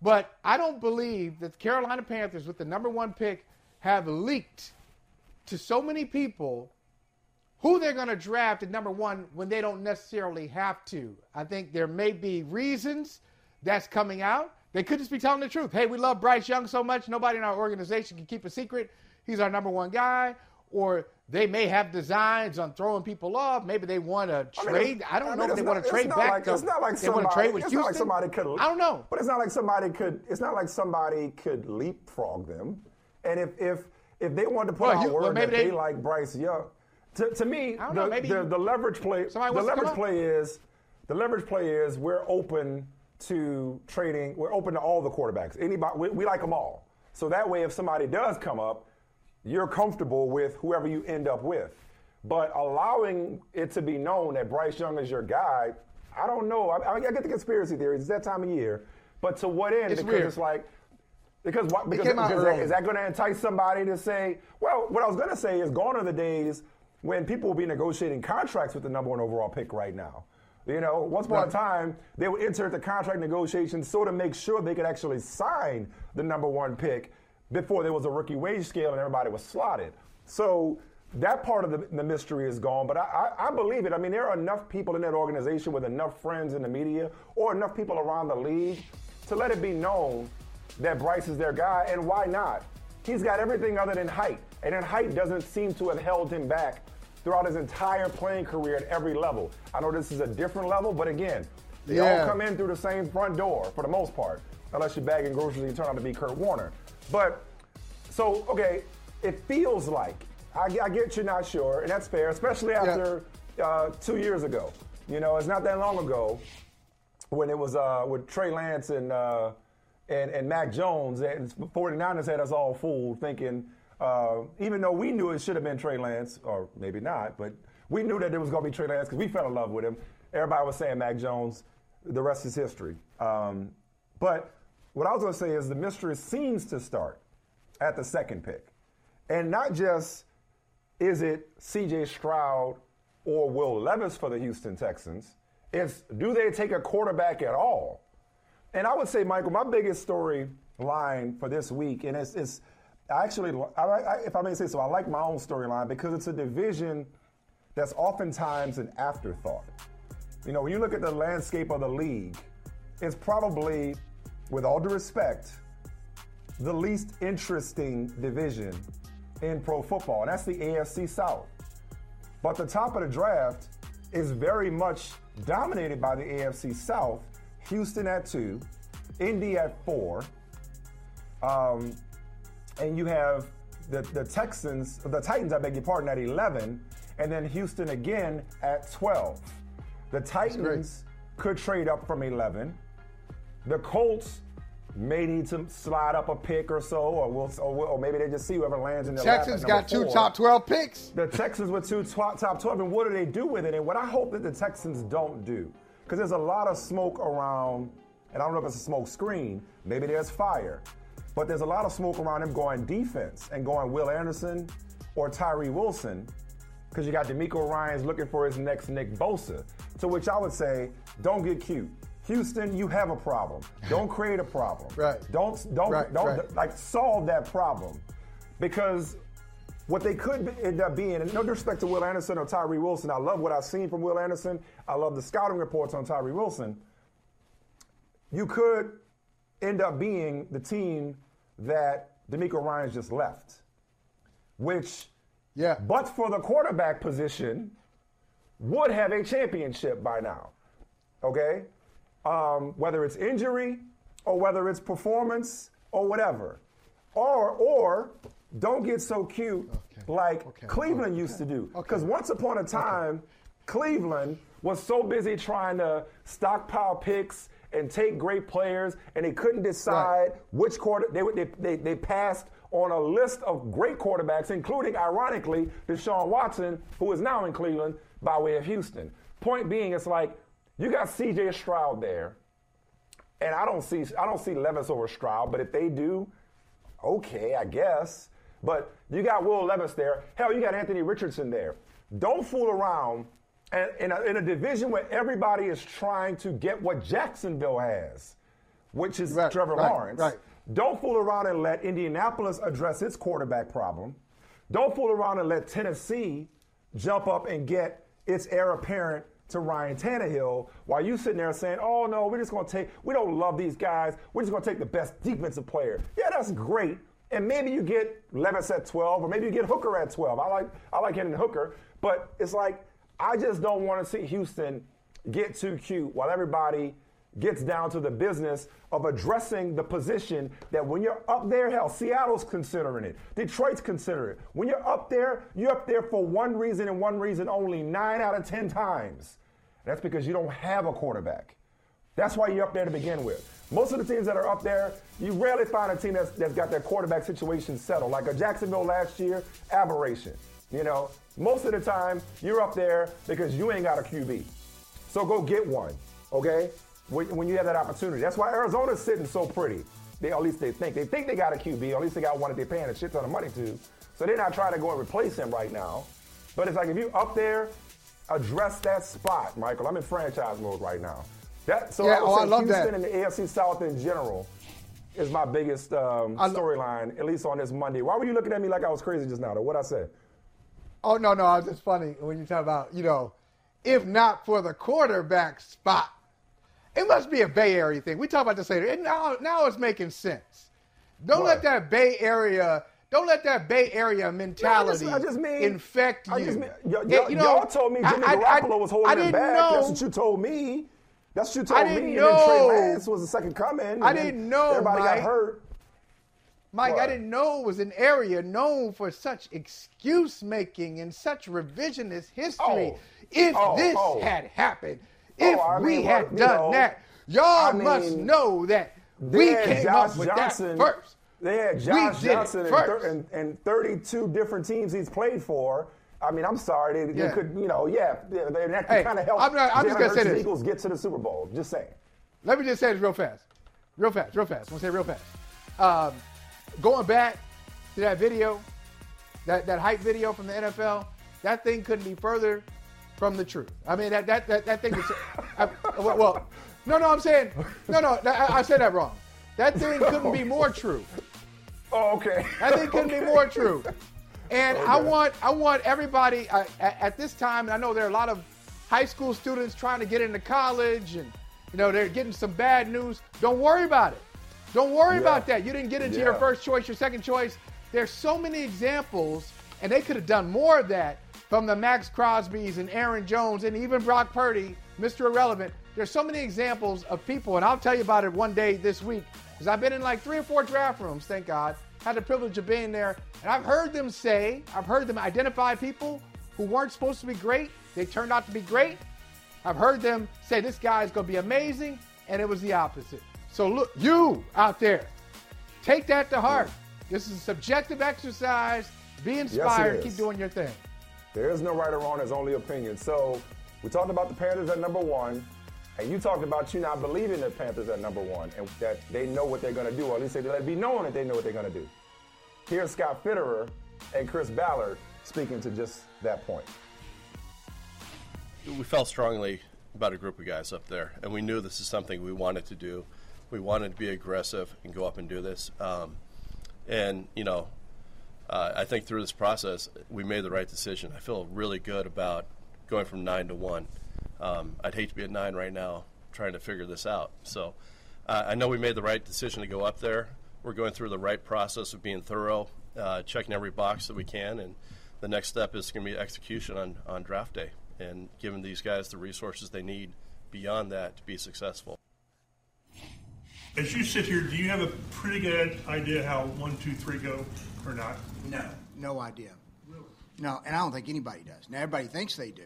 But I don't believe that the Carolina Panthers, with the number one pick, have leaked to so many people who they're going to draft at number one when they don't necessarily have to. I think there may be reasons that's coming out. They could just be telling the truth. Hey, we love Bryce Young so much, nobody in our organization can keep a secret. He's our number one guy. Or they may have designs on throwing people off. Maybe they want to I mean, trade. I don't I know mean, if they it's want to trade not back. Like, to, it's not like they want somebody. to trade with it's Houston. not like somebody could. I don't know. But it's not like somebody could. It's not like somebody could leapfrog them. And if if if they wanted to put Well, out you- word well, that they, they- like Bryce Young, to, to me, the, know, the, the leverage play. The wants to come leverage play is The leverage play is we're open to trading. We're open to all the quarterbacks. Anybody, we, we like them all. So that way, if somebody does come up, you're comfortable with whoever you end up with. But allowing it to be known that Bryce Young is your guy, I don't know. I, I get the conspiracy theories. It's that time of year. But to what end? It's because weird. it's like, because what? Because, because is that going to entice somebody to say, well, what I was going to say is gone are the days when people will be negotiating contracts with the number one overall pick right now. You know, once upon a time, they would enter into contract negotiations so to make sure they could actually sign the number one pick before there was a rookie wage scale and everybody was slotted. So that part of the, the mystery is gone, but I, I, I believe it. I mean, there are enough people in that organization with enough friends in the media or enough people around the league to let it be known that Bryce is their guy, and why not? He's got everything other than height, and then height doesn't seem to have held him back throughout his entire playing career at every level. I know this is a different level, but again, they Yeah. all come in through the same front door for the most part, unless you're bagging groceries and you turn out to be Kurt Warner. But so okay, it feels like I, I get you're not sure, and that's fair, especially after uh, two years ago. You know, it's not that long ago when it was uh, with Trey Lance and, uh, and and Mac Jones, and 49ers had us all fooled, thinking uh, even though we knew it should have been Trey Lance, or maybe not, but we knew that it was going to be Trey Lance because we fell in love with him. Everybody was saying Mac Jones. The rest is history. Um, but what I was going to say is the mystery seems to start at the second pick, and not just is it C.J. Stroud or Will Levis for the Houston Texans? It's do they take a quarterback at all? And I would say, Michael, my biggest story line for this week, and it's, it's I actually, I, I, if I may say so, I like my own storyline because it's a division that's oftentimes an afterthought. You know, when you look at the landscape of the league, it's probably, with all due respect, the least interesting division in pro football, and that's the AFC South. But the top of the draft is very much dominated by the AFC South. Houston at two, Indy at four, um, and you have the, the Texans, the Titans, I beg your pardon, at 11, and then Houston again at 12. The Titans could trade up from 11. The Colts may need to slide up a pick or so, or, we'll, or, we'll- or maybe they just see whoever lands in at Texans got two four. top 12 picks. The Texans with two top, top 12, and what do they do with it? And what I hope that the Texans don't do, because there's a lot of smoke around, and I don't know if it's a smoke screen, maybe there's fire, but there's a lot of smoke around them going defense and going Will Anderson or Tyree Wilson, because you got DeMeco Ryans looking for his next Nick Bosa. To which I would say, don't get cute. Houston, you have a problem. Don't create a problem. Right. Don't don't Right, don't right. like solve that problem, because what they could end up being, and no disrespect to Will Anderson or Tyree Wilson, I love what I've seen from Will Anderson. I love the scouting reports on Tyree Wilson. You could end up being the team that DeMeco Ryan's just left, which, yeah, but for the quarterback position, would have a championship by now. Okay, um, whether it's injury or whether it's performance or whatever, or or don't get so cute like Cleveland used to do. Because once upon a time, Cleveland was so busy trying to stockpile picks and take great players, and they couldn't decide which quarter they, they they they passed on a list of great quarterbacks, including ironically Deshaun Watson, who is now in Cleveland by way of Houston. Point being, it's like you got C.J. Stroud there, and I don't see I don't see Levis over Stroud, but if they do, okay, I guess. But you got Will Levis there. Hell, you got Anthony Richardson there. Don't fool around. And in a, uh, in a division where everybody is trying to get what Jacksonville has, which is Trevor right, Lawrence. right. Don't fool around and let Indianapolis address its quarterback problem. Don't fool around and let Tennessee jump up and get its heir apparent to Ryan Tannehill while you sitting there saying, oh no, we're just going to take, we don't love these guys. We're just going to take the best defensive player. Yeah, that's great. And maybe you get Levis at 12 or maybe you get Hooker at 12. I like, I like hitting Hooker, but it's like, I just don't want to see Houston get too cute while everybody gets down to the business of addressing the position that when you're up there, hell, Seattle's considering it. Detroit's considering it. When you're up there, you're up there for one reason and one reason only, nine out of 10 times. That's because you don't have a quarterback. That's why you're up there to begin with. Most of the teams that are up there, you rarely find a team that's, that's got their quarterback situation settled. Like a Jacksonville last year, aberration. You know, most of the time you're up there because you ain't got a QB. So go get one, okay? When, when you have that opportunity. That's why Arizona's sitting so pretty. They at least they think they think they got a QB. At least they got one that they're paying a shit ton of money to. So they're not trying to go and replace him right now. But it's like if you up there, address that spot, Michael. I'm in franchise mode right now. That so Yeah, I oh, I love Houston that. and the AFC South in general is my biggest um, I storyline, at least on this Monday. Why were you looking at me like I was crazy just now? Though what I said? Oh no, no, I was just funny when you talk about you know, if not for the quarterback spot, it must be a Bay Area thing. We talk about this later, and now now it's making sense. Don't let that Bay Area. Don't let that Bay Area mentality I just mean- infect you. I just mean, y- y- you know, y'all told me Jimmy I- I- Garoppolo was I holding him didn't back. know- That's what you told me. That's what you I told didn't me. And then Trey know. Lance was the second coming. I didn't know, Everybody Mike. got hurt. Mike, I didn't know it was an area known for such excuse making and such revisionist history. Oh. If Oh, this oh. had happened, Oh, if I we mean, had well, done know, that, y'all I must mean, know that we came Josh up with Johnson. that first. They had Josh Johnson and, thir- and, and 32 different teams he's played for. I mean, I'm sorry. They, they could, you know, yeah, they, they, that Hey, could kind of help. I'm not- I'm just gonna say this. Eagles get to the Super Bowl. Just saying. Let me just say this real fast. Real fast, real fast. I'm gonna say it real fast. Um, going back to that video, that, that hype video from the NFL, that thing couldn't be further from the truth. I mean, that that that, that thing is. I, well, well, no, no, I'm saying, no, no, I, I said that wrong. That thing couldn't be more true. Oh, okay. That thing couldn't be more true. And I want I want everybody uh, at, at this time. And I know there are a lot of high school students trying to get into college, and you know they're getting some bad news. Don't worry about it. Don't worry Yeah. about that. You didn't get into your first choice, your second choice. There's so many examples, and they could have done more of that from the Maxx Crosbys and Aaron Jones and even Brock Purdy, Mr. Irrelevant. There's so many examples of people, and I'll tell you about it one day this week because I've been in like three or four draft rooms, thank God. Had the privilege of being there, and I've heard them say, I've heard them identify people who weren't supposed to be great. They turned out to be great. I've heard them say this guy is going to be amazing, and it was the opposite. So look, you out there, take that to heart. This is a subjective exercise. Be inspired. is. Keep doing your thing. There is no right or wrong. There's only opinion. So we talked about the Panthers at number one, and you talked about you not believing the Panthers at number one, and that they know what they're going to do, or at least they let it be known that they know what they're going to do. Here's Scott Fitterer and Chris Ballard speaking to just that point. we felt strongly about a group of guys up there, and we knew this is something we wanted to do. We wanted to be aggressive and go up and do this. Um, and you know, uh, I think through this process, we made the right decision. I feel really good about going from nine to one. Um, I'd hate to be at nine right now, trying to figure this out. So uh, I know we made the right decision to go up there. We're going through the right process of being thorough, uh, checking every box that we can, and the next step is going to be execution on, on draft day and giving these guys the resources they need beyond that to be successful. As you sit here, do you have a pretty good idea how one, two, three go or not? No, no idea. Really? No, and I don't think anybody does. Now, everybody thinks they do.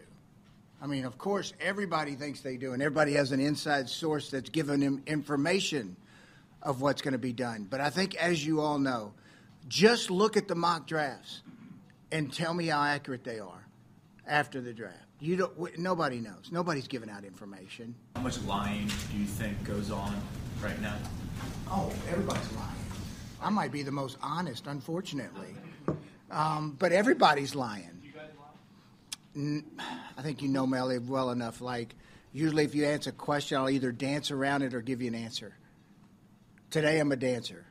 I mean, of course, everybody thinks they do, and everybody has an inside source that's giving them information of what's going to be done. But I think, as you all know, just look at the mock drafts and tell me how accurate they are after the draft. You don't. w- Nobody knows. Nobody's giving out information. How much lying do you think goes on right now? Oh, everybody's lying. I might be the most honest, unfortunately. Um, but everybody's lying. I think you know Melly well enough. Like, usually if you answer a question, I'll either dance around it or give you an answer. Today, I'm a dancer.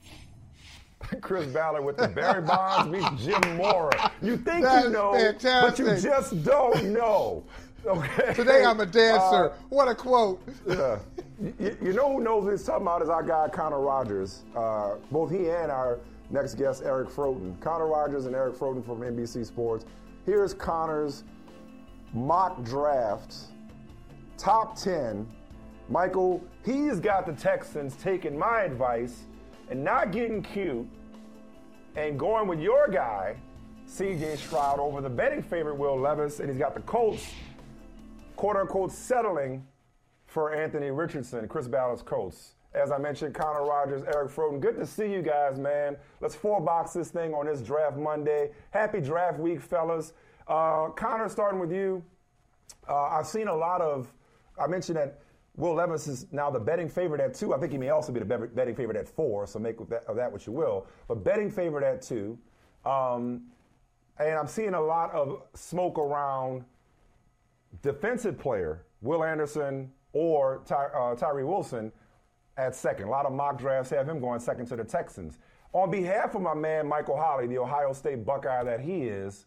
Chris Ballard with the Barry Bonds meets Jim Mora. You think That you know, but you just don't know. Okay. Today I'm a dancer. Uh, what a quote. yeah. You, you know who knows what he's talking about is our guy Connor Rogers. Uh, both he and our next guest Eric Froton. Connor Rogers and Eric Froton from NBC Sports. Here's Connor's mock draft, top 10. Michael, he's got the Texans taking my advice and not getting cute and going with your guy, CJ Stroud, over the betting favorite Will Levis, and he's got the Colts quote unquote settling for Anthony Richardson, Chris Ballard's Colts. As I mentioned, Connor Rogers, Eric Froton. Good to see you guys, man. Let's four box this thing on this draft Monday. Happy draft week, fellas. Uh, Connor, starting with you. Uh, I've seen a lot of, I mentioned that Will Levis is now the betting favorite at two. I think he may also be the betting favorite at four, so make that, of that what you will. But betting favorite at two. Um, and I'm seeing a lot of smoke around defensive player, Will Anderson or Ty, uh, Tyree Wilson at second. A lot of mock drafts have him going second to the Texans. On behalf of my man Michael Holley, the Ohio State Buckeye that he is,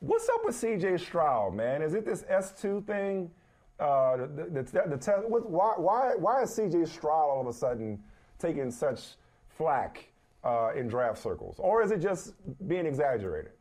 what's up with CJ Stroud, man? Is it this S2 thing? Uh, the, the, the, the te- why, why, why is CJ Stroud all of a sudden taking such flack uh, in draft circles? Or is it just being exaggerated?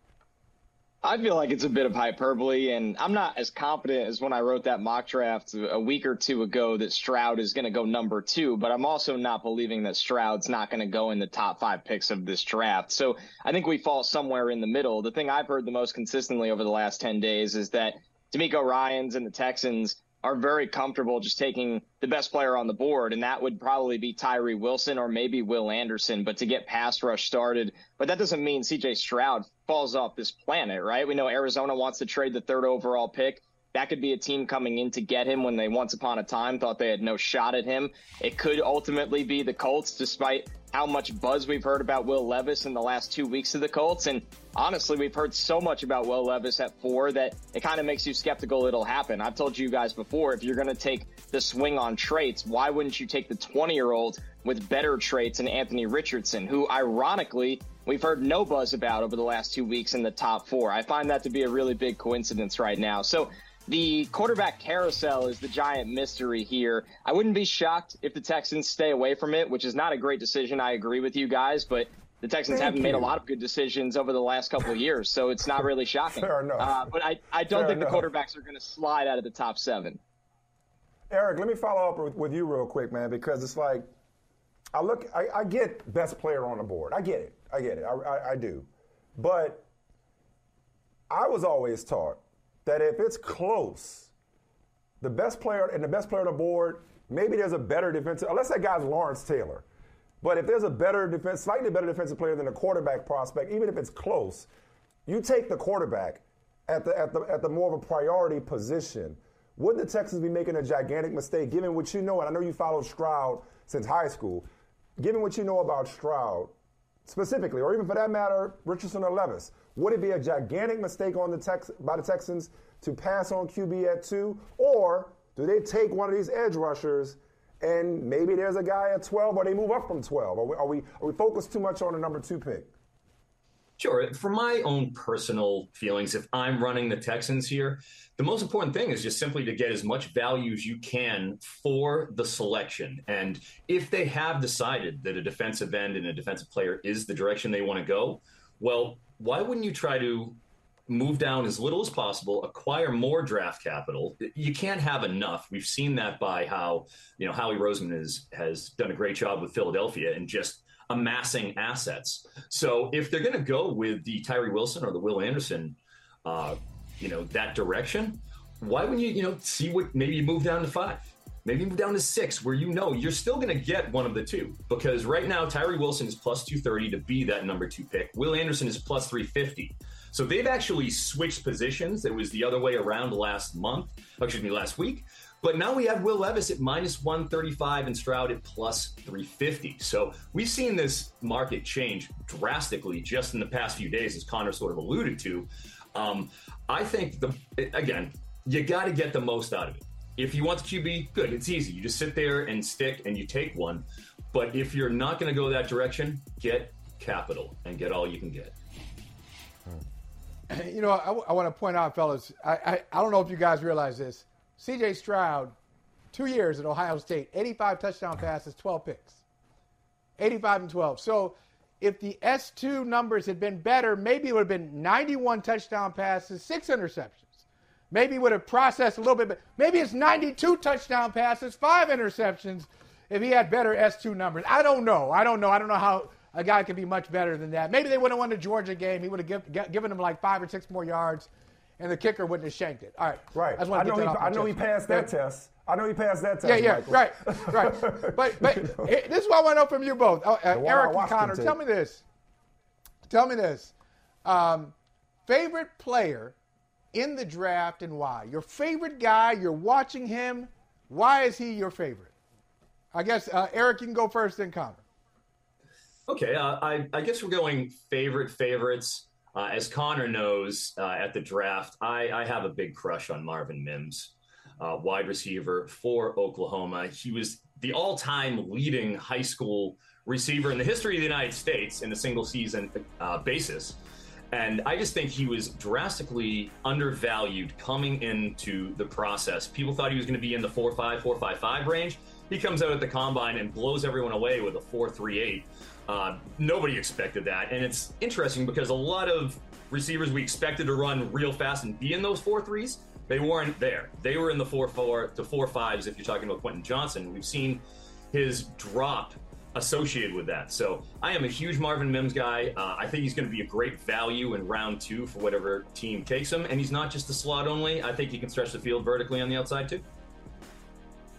I feel like it's a bit of hyperbole, and I'm not as confident as when I wrote that mock draft a week or two ago that Stroud is going to go number two, but I'm also not believing that Stroud's not going to go in the top five picks of this draft. So I think we fall somewhere in the middle. The thing I've heard the most consistently over the last 10 days is that DeMeco Ryans and the Texans are very comfortable just taking the best player on the board, and that would probably be Tyree Wilson or maybe Will Anderson. But to get pass rush started, but that doesn't mean CJ Stroud falls off this planet, right? We know Arizona wants to trade the third overall pick. That could be a team coming in to get him when they once upon a time thought they had no shot at him. It could ultimately be the Colts, despite how much buzz we've heard about Will Levis in the last two weeks of the Colts. And honestly, we've heard so much about Will Levis at four that it kind of makes you skeptical it'll happen. I've told you guys before, if you're going to take the swing on traits, why wouldn't you take the 20 year old with better traits than Anthony Richardson, who ironically we've heard no buzz about over the last two weeks in the top four. I find that to be a really big coincidence right now. So the quarterback carousel is the giant mystery here. I wouldn't be shocked if the Texans stay away from it, which is not a great decision. I agree with you guys, but the Texans Thank haven't you. made a lot of good decisions over the last couple of years, so it's not really shocking. Fair enough. Uh, but I, I don't Fair think enough. the quarterbacks are going to slide out of the top seven. Eric, let me follow up with, with you real quick, man, because it's like I look, I, I get best player on the board. I get it. I get it. I, I, I do. But I was always taught that if it's close, the best player and the best player on the board, maybe there's a better defensive, unless that guy's Lawrence Taylor. But if there's a better defense, slightly better defensive player than a quarterback prospect, even if it's close, you take the quarterback at the at the at the more of a priority position. Wouldn't the Texans be making a gigantic mistake, given what you know? And I know you followed Stroud since high school. Given what you know about Stroud, specifically, or even for that matter, Richardson or Levis, would it be a gigantic mistake on the Tex- by the Texans to pass on QB at two, or do they take one of these edge rushers and maybe there's a guy at 12, or they move up from 12? Are we are we, are we focused too much on the number two pick? Sure. For my own personal feelings, if I'm running the Texans here, the most important thing is just simply to get as much value as you can for the selection. And if they have decided that a defensive end and a defensive player is the direction they want to go, well, why wouldn't you try to move down as little as possible, acquire more draft capital? You can't have enough. We've seen that by how, you know, Howie Roseman has has done a great job with Philadelphia and just amassing assets. So if they're going to go with the Tyree Wilson or the Will Anderson, uh, you know, that direction, why wouldn't you, you know, see what maybe you move down to five, maybe move down to six, where you know you're still going to get one of the two because right now Tyree Wilson is plus two thirty to be that number two pick. Will Anderson is plus three fifty. So they've actually switched positions. It was the other way around last month, excuse me, last week. But now we have Will Levis at minus 135 and Stroud at plus 350. So we've seen this market change drastically just in the past few days, as Connor sort of alluded to. Um, I think the again, you got to get the most out of it. If you want the QB, good. It's easy. You just sit there and stick and you take one. But if you're not going to go that direction, get capital and get all you can get. You know, I, want to point out, fellas, I, I, I don't know if you guys realize this. CJ Stroud, two years at Ohio State, 85 touchdown passes, 12 picks. 85 and 12. So if the S2 numbers had been better, maybe it would have been 91 touchdown passes, six interceptions. Maybe would have processed a little bit, but maybe it's 92 touchdown passes, five interceptions if he had better S2 numbers. I don't know. I don't know. I don't know how a guy could be much better than that. Maybe they would have won the Georgia game. He would have give, given him like five or six more yards and the kicker wouldn't have shanked it. All right. Right. I, I know, he, I know he passed that Yeah. test. I know he passed that test. Yeah, yeah, Michael. right, right. But but eh, this is what I want to know from you both, uh, uh, The one I Eric and Connor. Tell me this. Tell me this. Um, favorite player in the draft and why? Your favorite guy. You're watching him. Why is he your favorite? I guess uh, Eric, you can go first, then Connor. Okay, uh, I, I guess we're going favorite favorites. Uh, as Connor knows, uh, at the draft, I, I have a big crush on Marvin Mims, uh, wide receiver for Oklahoma. He was the all time leading high school receiver in the history of the United States in a single season uh, basis. And I just think he was drastically undervalued coming into the process. People thought he was going to be in the 4 5, 4 5 5 range. He comes out at the combine and blows everyone away with a 4 3 8. Uh, nobody expected that. And it's interesting because a lot of receivers we expected to run real fast and be in those 4 3s, they weren't there. They were in the 4 4 to 4 5s if you're talking about Quentin Johnson. We've seen his drop associated with that. So I am a huge Marvin Mims guy. Uh, I think he's going to be a great value in round two for whatever team takes him. And he's not just a slot only. I think he can stretch the field vertically on the outside too.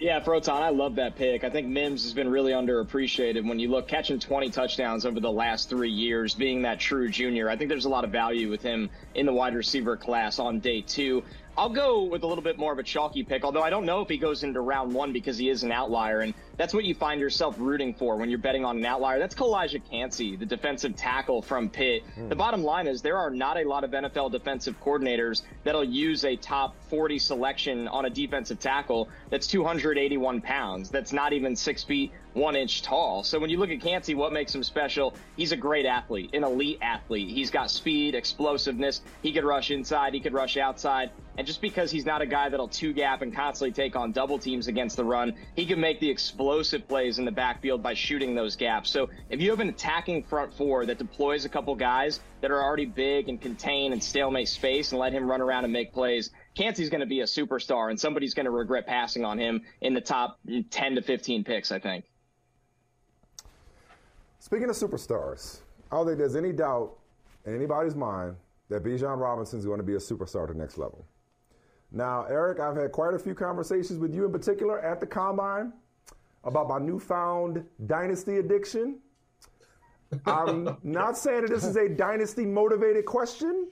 Yeah, Froton, I love that pick. I think Mims has been really underappreciated when you look catching 20 touchdowns over the last three years, being that true junior. I think there's a lot of value with him in the wide receiver class on day two. I'll go with a little bit more of a chalky pick, although I don't know if he goes into round one because he is an outlier, and that's what you find yourself rooting for when you're betting on an outlier. That's Calijah Kancey, the defensive tackle from Pitt. Hmm. The bottom line is there are not a lot of NFL defensive coordinators that'll use a top 40 selection on a defensive tackle that's 281 pounds. That's not even six feet one inch tall. So when you look at Cansey, what makes him special? He's a great athlete, an elite athlete. He's got speed, explosiveness. He could rush inside, he could rush outside. And just because he's not a guy that'll two gap and constantly take on double teams against the run, he can make the explosive plays in the backfield by shooting those gaps. So if you have an attacking front four that deploys a couple guys that are already big and contain and stalemate space and let him run around and make plays, Kancey's going to be a superstar and somebody's going to regret passing on him in the top 10 to 15 picks, I think. Speaking of superstars, I don't think there's any doubt in anybody's mind that Bijan Robinson is going to be a superstar at the next level. Now, Eric, I've had quite a few conversations with you in particular at the combine about my newfound dynasty addiction. I'm not saying that this is a dynasty motivated question,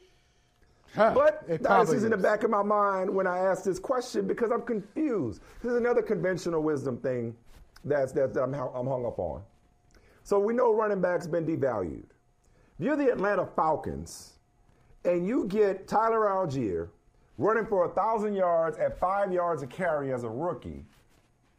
but it probably dynasty's in the back of my mind when I ask this question because I'm confused. This is another conventional wisdom thing that's, that I'm, I'm hung up on. So we know running backs have been devalued. If you're the Atlanta Falcons and you get Tyler Allgeier running for a thousand yards at five yards a carry as a rookie,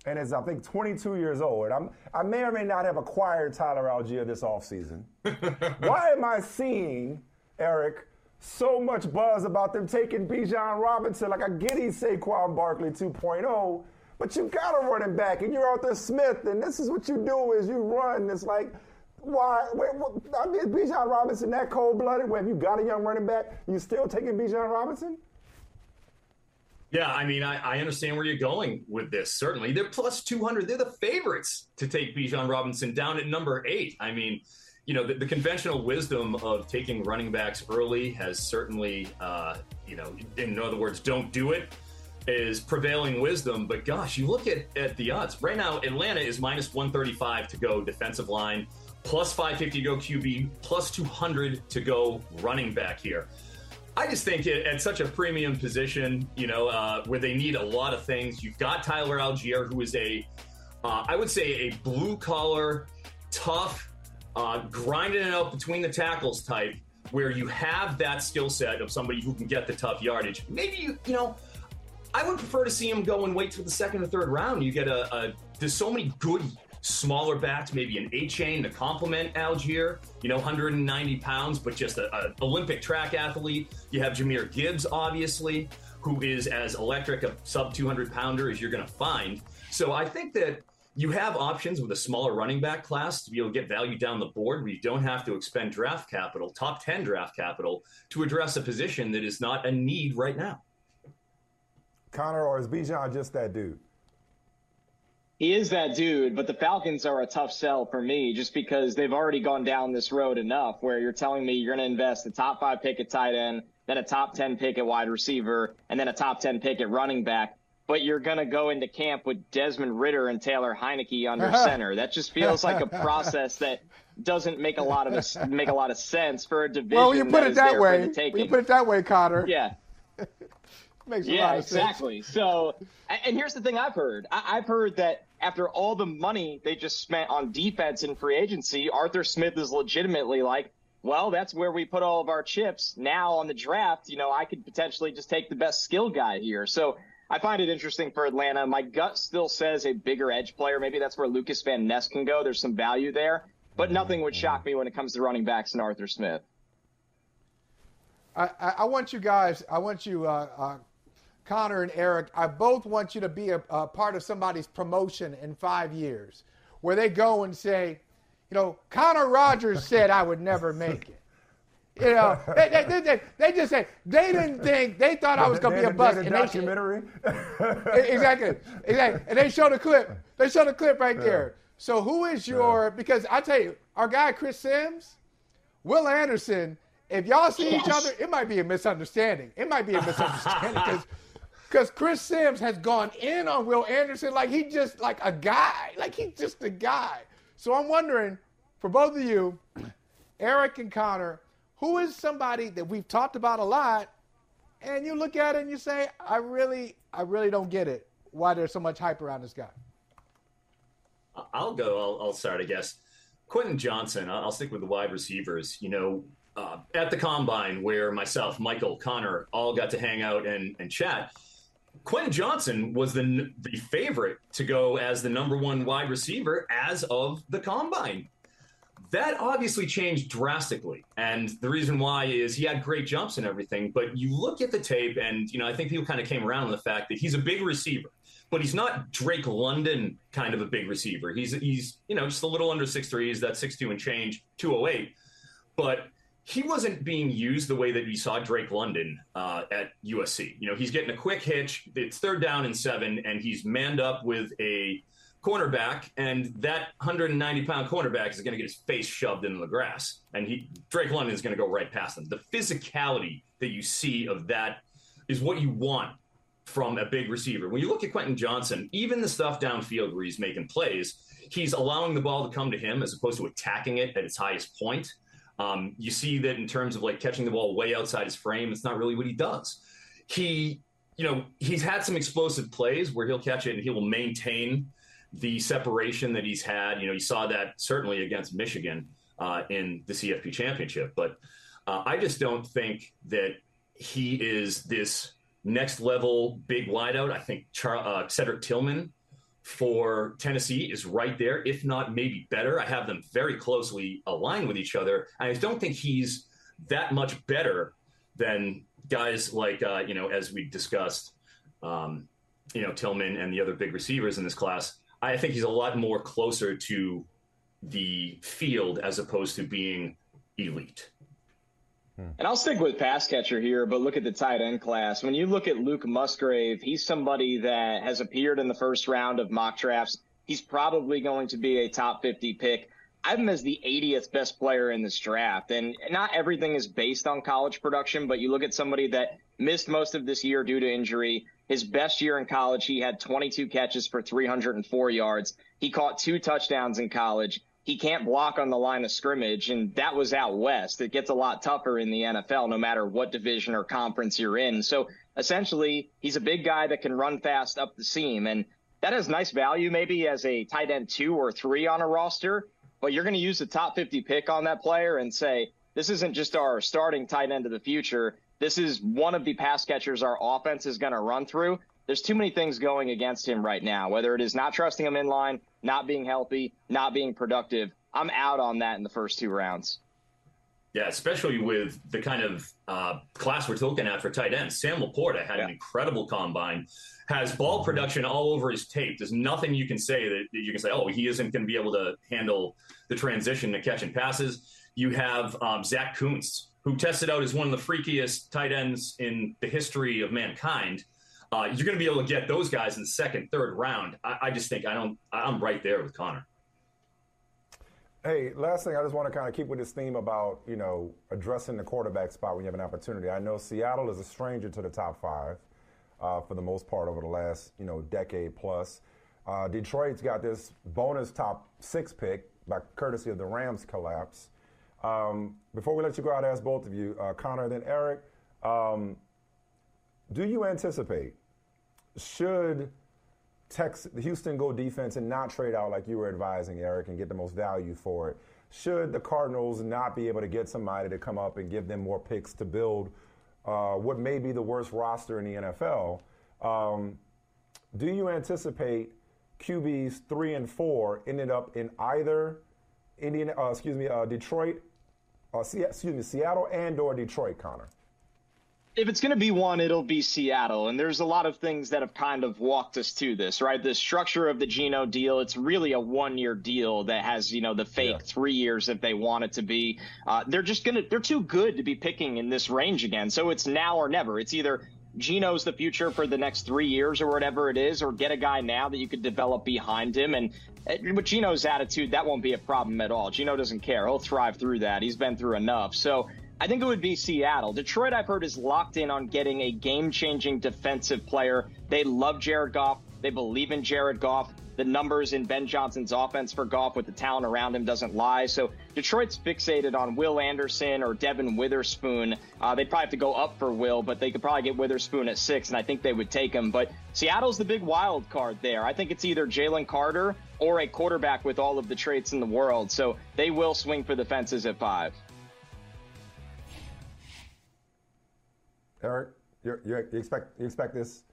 and is I think 22 years old. I'm, I may or may not have acquired Tyler Allgeier this offseason. Why am I seeing Eric so much buzz about them taking Bijan Robinson? Like I get he's Saquon Barkley 2.0, but you got a running back and you're out there Smith, and this is what you do is you run. It's like why? What, I mean, is Bijan Robinson that cold blooded? Where if you got a young running back, you still taking Bijan Robinson? Yeah, I mean, I, I understand where you're going with this. Certainly, they're plus 200. They're the favorites to take Bijan Robinson down at number eight. I mean, you know, the, the conventional wisdom of taking running backs early has certainly, uh, you know, in other words, don't do it is prevailing wisdom. But gosh, you look at, at the odds right now. Atlanta is minus 135 to go defensive line, plus 550 to go QB, plus 200 to go running back here. I just think it, at such a premium position, you know, uh, where they need a lot of things. You've got Tyler Allgeier, who is a, uh, I would say, a blue collar, tough, uh, grinding it out between the tackles type, where you have that skill set of somebody who can get the tough yardage. Maybe you, you know, I would prefer to see him go and wait till the second or third round. You get a, a there's so many good smaller backs, maybe an Achane to complement Allgeier, you know, 190 pounds, but just a, a Olympic track athlete. You have Jahmyr Gibbs, obviously, who is as electric a sub 200 pounder as you're going to find. So I think that you have options with a smaller running back class to be able to get value down the board where you don't have to expend draft capital, top 10 draft capital, to address a position that is not a need right now. Connor, or is Bijan just that dude? He is that dude, but the Falcons are a tough sell for me just because they've already gone down this road enough where you're telling me you're going to invest a top five pick at tight end, then a top 10 pick at wide receiver, and then a top 10 pick at running back. But you're going to go into camp with Desmond Ridder and Taylor Heinicke under center. That just feels like a process that doesn't make a lot of make a lot of sense for a division. Well, you put that it that way. You put it that way, Connor. Yeah. Makes a yeah, lot of sense. exactly. So, and here's the thing I've heard. I- I've heard that after all the money they just spent on defense and free agency, Arthur Smith is legitimately like, well, that's where we put all of our chips. Now on the draft, you know, I could potentially just take the best skill guy here. So I find it interesting for Atlanta. My gut still says a bigger edge player. Maybe that's where Lukas Van Ness can go. There's some value there, but nothing would shock me when it comes to running backs and Arthur Smith. I, I, I want you guys, I want you, uh, uh, Connor and Eric, I both want you to be a, a part of somebody's promotion in five years where they go and say, you know, Connor Rogers said I would never make it. You know, they, they, they, they, they just say they didn't think they thought I was going to be a bust. They a documentary. exactly, exactly. And they show the clip. They show the clip right there. So who is your? Because I tell you, our guy Chris Sims, Will Anderson. If y'all see each other, it might be a misunderstanding. It might be a misunderstanding because because Chris Sims has gone in on Will Anderson like he just like a guy, like he's just a guy. So I'm wondering, for both of you, Eric and Connor, who is somebody that we've talked about a lot, and you look at it and you say, I really, I really don't get it. Why there's so much hype around this guy? I'll go. I'll, I'll start, I guess. Quentin Johnson. I'll stick with the wide receivers. You know, uh, at the combine where myself, Michael, Connor all got to hang out and, and chat. Quentin Johnson was the the favorite to go as the number one wide receiver as of the combine. That obviously changed drastically, and the reason why is he had great jumps and everything. But you look at the tape, and you know I think people kind of came around on the fact that he's a big receiver, but he's not Drake London kind of a big receiver. He's he's you know just a little under six three. He's that six two and change, two oh eight, but he wasn't being used the way that we saw Drake London uh, at USC. You know, he's getting a quick hitch. It's third down and seven, and he's manned up with a cornerback, and that 190 pound cornerback is going to get his face shoved into the grass, and he Drake London is going to go right past him. The physicality that you see of that is what you want from a big receiver. When you look at Quentin Johnson, even the stuff downfield where he's making plays, he's allowing the ball to come to him as opposed to attacking it at its highest point. Um, you see that in terms of like catching the ball way outside his frame, it's not really what he does. He, you know, he's had some explosive plays where he'll catch it and he will maintain the separation that he's had. You know, you saw that certainly against Michigan uh, in the CFP championship, but uh, I just don't think that he is this next level big wideout. I think Char- uh, Cedric Tillman for Tennessee is right there, if not maybe better. I have them very closely aligned with each other. I don't think he's that much better than guys like, uh, you know, as we discussed, um, you know, Tillman and the other big receivers in this class. I think he's a lot more closer to the field as opposed to being elite. Hmm. And I'll stick with pass catcher here, but look at the tight end class. When you look at Luke Musgrave, he's somebody that has appeared in the first round of mock drafts. He's probably going to be a top 50 pick. I have him as the 80th best player in this draft. And not everything is based on college production, but you look at somebody that missed most of this year due to injury. His best year in college, he had 22 catches for 304 yards. He caught two touchdowns in college he can't block on the line of scrimmage, and that was out west. It gets a lot tougher in the NFL, no matter what division or conference you're in. So essentially, he's a big guy that can run fast up the seam, and that has nice value maybe as a tight end two or three on a roster. But you're going to use the top 50 pick on that player and say, this isn't just our starting tight end of the future. This is one of the pass catchers our offense is going to run through. There's too many things going against him right now, whether it is not trusting him in line, not being healthy, not being productive. I'm out on that in the first two rounds. Yeah, especially with the kind of uh, class we're looking at for tight ends. Sam LaPorta had an incredible combine, has ball production all over his tape. There's nothing you can say that, that you can say, oh, he isn't going to be able to handle the transition to catching passes. You have um, Zack Kuntz, who tested out as one of the freakiest tight ends in the history of mankind. Uh, you're going to be able to get those guys in the second, third round. I, I just think I don't. I'm right there with Connor. Hey, last thing, I just want to kind of keep with this theme about, you know, addressing the quarterback spot when you have an opportunity. I know Seattle is a stranger to the top five uh, for the most part over the last, you know, decade plus. Uh, Detroit's got this bonus top six pick by courtesy of the Rams collapse. Um, before we let you go, I'd ask both of you, uh, Connor and then Eric, um, do you anticipate, should Tex, the Houston go defense and not trade out like you were advising, Eric, and get the most value for it? Should the Cardinals not be able to get somebody to come up and give them more picks to build uh, what may be the worst roster in the NFL? Um, do you anticipate QBs three and four ended up in either Indian, uh, excuse me, uh, Detroit, uh, excuse me, Seattle and or Detroit, Connor? If it's going to be one, it'll be Seattle. And there's a lot of things that have kind of walked us to this, right? The structure of the Geno deal, it's really a one year deal that has, you know, the fake yeah. three years that they want it to be. Uh, they're just going to, they're too good to be picking in this range again. So it's now or never. It's either Geno's the future for the next three years or whatever it is, or get a guy now that you could develop behind him. And with Geno's attitude, that won't be a problem at all. Geno doesn't care. He'll thrive through that. He's been through enough. So I think it would be Seattle. Detroit, I've heard, is locked in on getting a game changing defensive player. They love Jared Goff. They believe in Jared Goff. The numbers in Ben Johnson's offense for Goff with the talent around him doesn't lie. So Detroit's fixated on Will Anderson or Devon Witherspoon. Uh, they'd probably have to go up for Will, but they could probably get Witherspoon at six, and I think they would take him. But Seattle's the big wild card there. I think it's either Jalen Carter or a quarterback with all of the traits in the world. So they will swing for the fences at five. Eric, you you expect you expect this?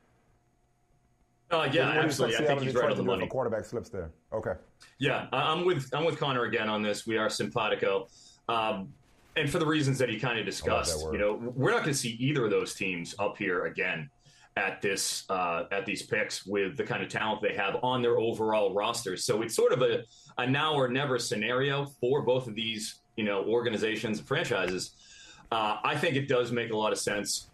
Uh, yeah, absolutely. I think he's right on the money. quarterback slips there. Okay. Yeah, I'm with I'm with Connor again on this. We are simpatico, um, and for the reasons that he kind of discussed. You know, we're not going to see either of those teams up here again at this uh, at these picks with the kind of talent they have on their overall rosters. So it's sort of a a now or never scenario for both of these you know organizations and franchises. Uh, I think it does make a lot of sense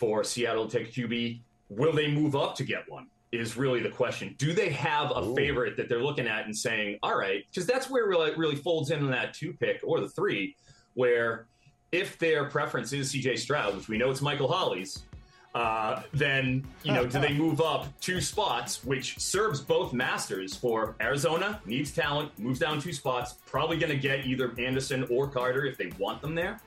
for Seattle to take QB. Will they move up to get one? Is really the question. Do they have a Ooh. favorite that they're looking at and saying, all right, because that's where it really, really folds in on that two pick or the three, where if their preference is CJ Stroud, which we know it's Michael Holley's, uh, then you know, do they move up two spots, which serves both masters for Arizona needs talent, moves down two spots, probably going to get either Anderson or Carter if they want them there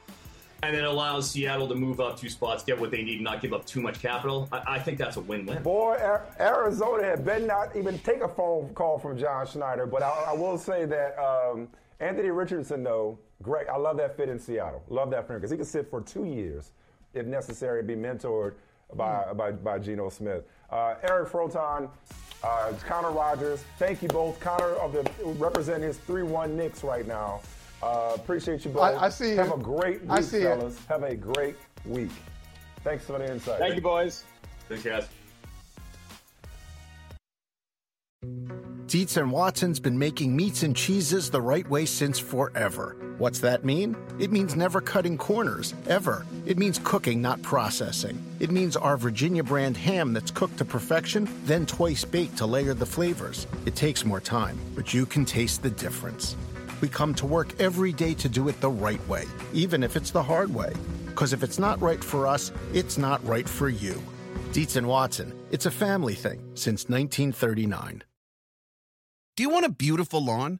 and then allows Seattle to move up two spots, get what they need, and not give up too much capital. I, I think that's a win-win. Boy, Arizona had better not even take a phone call from John Schneider. But I, I will say that um, Anthony Richardson, though, great. I love that fit in Seattle. Love that him because he could sit for two years, if necessary, be mentored by mm. by, by Geno Smith. Uh, Eric Froton. Uh, Connor Rogers, thank you both. Connor of the representing his 3-1 Knicks right now. Uh, appreciate you both. I, I see Have you. a great week, I see fellas. Have a great week. Thanks for the insight. Thank you, boys. Thanks, guys. Dietz and Watson's been making meats and cheeses the right way since forever. What's that mean? It means never cutting corners, ever. It means cooking, not processing. It means our Virginia brand ham that's cooked to perfection, then twice baked to layer the flavors. It takes more time, but you can taste the difference. We come to work every day to do it the right way, even if it's the hard way. Because if it's not right for us, it's not right for you. Dietz and Watson, it's a family thing since 1939. Do you want a beautiful lawn?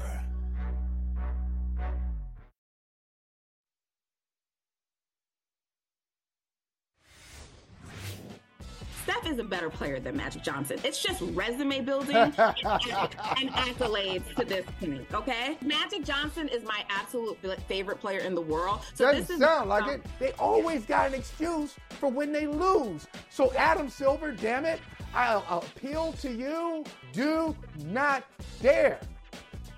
Steph is a better player than Magic Johnson. It's just resume building and, and accolades to this point. Okay, Magic Johnson is my absolute favorite player in the world. So Doesn't this is sound like um, it. They always got an excuse for when they lose. So Adam Silver, damn it, I'll, I'll appeal to you. Do not dare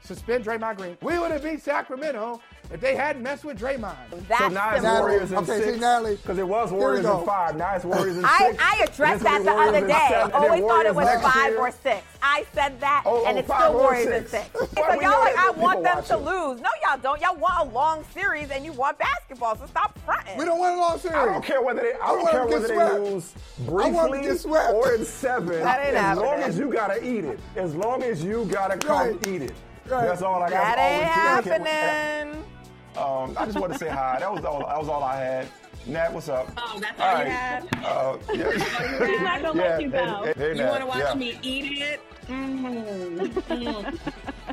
suspend Draymond Green. We would have beat Sacramento if they hadn't messed with Draymond. so now it's Warriors in okay, six. see, Natalie, Because it was here we Warriors go. in five. Now it's Warriors in I, six. I and addressed that the Warriors other day. seven, and Always thought it was five year. or six. I said that, Oh, oh and oh, it's five still or Warriors six. in six. Well, so y'all like, I want people them to lose. No, y'all don't. Y'all want a long series, and you want basketball, so stop fronting. We don't want a long series. I don't care whether they. I I don't care them whether get they lose I want briefly or in seven. That ain't as long as you gotta eat it. As long as you gotta come Right. eat it. Right. That's all I got. That ain't we care. happening. Um, I just wanted to say hi. That was all. That was all I had. Nat, what's up? Oh, that's all you right. had? Uh, yeah. He's not gonna Yeah, let you go. hey, hey, you want to watch yeah. me eat it? Mm.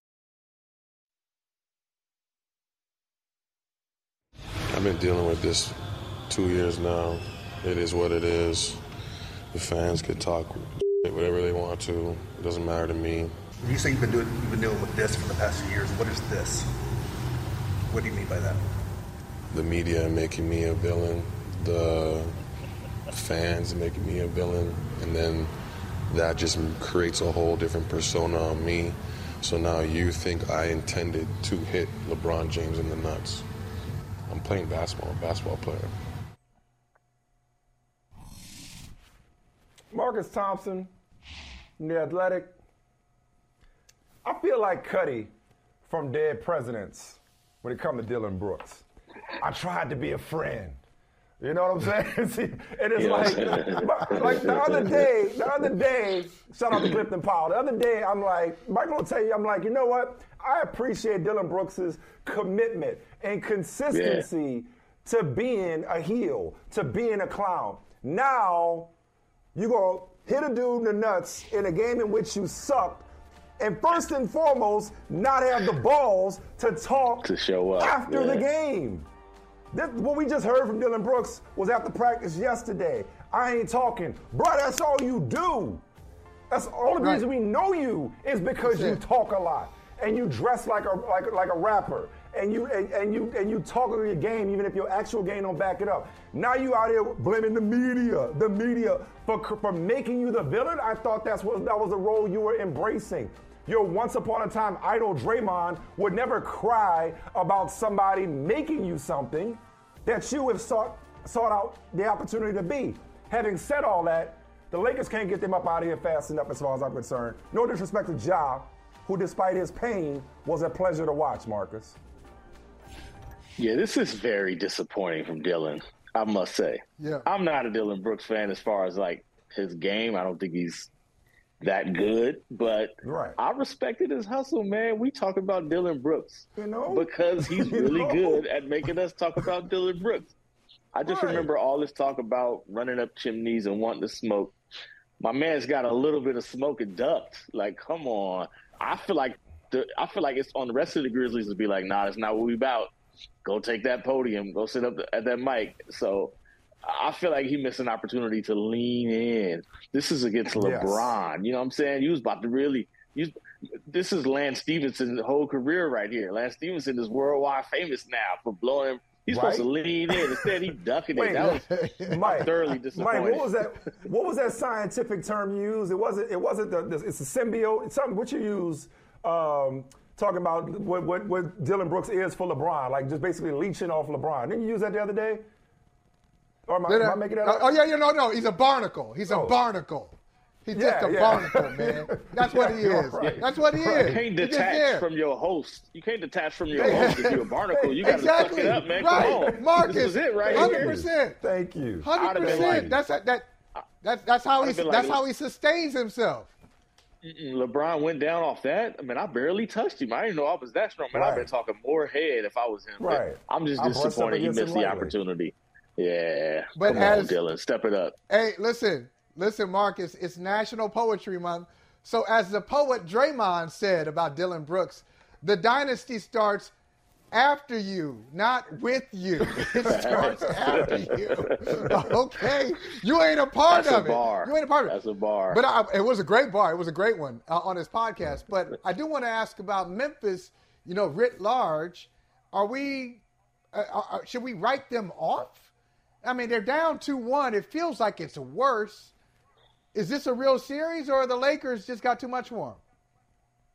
I've been dealing with this two years now. It is what it is. The fans could talk whatever they want to. It doesn't matter to me. You say you've been doing you've been dealing with this for the past few years. What is this? What do you mean by that? The media making me a villain, the fans making me a villain, and then that just creates a whole different persona on me. So now you think I intended to hit LeBron James in the nuts. I'm playing basketball, I'm a basketball player. Marcus Thompson, from the Athletic. I feel like Cutty from Dead Presidents when it comes to Dillon Brooks. I tried to be a friend. You know what I'm saying? See, and it's Yeah. like, like the other day, the other day, shout out to Clifton Powell. The other day, I'm like, Michael will tell you, I'm like, you know what? I appreciate Dillon Brooks's commitment and consistency to being a heel, to being a clown. Now, you gonna hit a dude in the nuts in a game in which you sucked, and first and foremost, not have the balls to talk To show up, after the game. This, what we just heard from Dillon Brooks was after practice yesterday. I ain't talking, bro. That's all you do. That's all the only Right. reason we know you is because That's you it. talk a lot and you dress like a like, like a rapper and you and, and you and you talk of your game even if your actual game don't back it up. Now you out here blaming the media, the media for for making you the villain. I thought that's what that was the role you were embracing. Your once upon a time idol Draymond would never cry about somebody making you something that you have sought sought out the opportunity to be. Having said all that, the Lakers can't get them up out of here fast enough as far as I'm concerned. No disrespect to Ja, who despite his pain was a pleasure to watch, Marcus. Yeah, this is very disappointing from Dillon, I must say. Yeah. I'm not a Dillon Brooks fan as far as like his game. I don't think he's that good, but right. I respected his hustle, man. We talk about Dillon Brooks you know? because he's You really know? good at making us talk about Dillon Brooks. I just Right. remember all this talk about running up chimneys and wanting to smoke. My man's got a little bit of smoke and duct. Like, come on. I feel like the I feel like it's on the rest of the Grizzlies to be like, nah, that's not what we about. Go take that podium. Go sit up at that mic. So I feel like he missed an opportunity to lean in. This is against Yes. LeBron. You know what I'm saying? You was about to really you this is Lance Stephenson's whole career right here. Lance Stephenson is worldwide famous now for blowing. He's supposed to Right? lean in. Instead, he ducking Wait, it. That was Mike, thoroughly Mike, disappointing. what was that? What was that scientific term you used? It wasn't. It wasn't the. the it's a symbiote. It's something. What you use? Um, talking about what, what what Dillon Brooks is for LeBron, like just basically leeching off LeBron. Didn't you use that the other day? Or am I, am I- I making that oh, up? oh yeah, yeah, no, no. He's a barnacle. He's a Oh. barnacle. He's Yeah, just a yeah. barnacle, man. That's what he is. right. That's what he is. You can't He's detach from your host. You can't detach from your host if you're a barnacle. You got to exactly. suck it up, man. Right, Come on. Marcus. This is it right Hundred here. percent. Thank you. 100%. like- That's that. that, That's that's how he have like, that's how he sustains himself. LeBron went down off that. I mean, I barely touched him. I didn't know I was that strong. Man, I've been talking more head if I was him. But Right. I'm just I brushed disappointed he missed the lightly. opportunity. Yeah. But Come as- on, Dillon. Step it up. Hey, listen, listen, Marcus. It's National Poetry Month. So, as the poet Draymond said about Dillon Brooks, the dynasty starts after you, not with you. It starts after you. Okay, you ain't a part That's a of it. bar. You ain't a part of it. That's a bar. But I, it was a great bar. It was a great one uh, on his podcast. But I do want to ask about Memphis. You know, writ large. Are we? Uh, uh, should we write them off? I mean, they're down two one. It feels like it's worse. Is this a real series, or the Lakers just got too much them?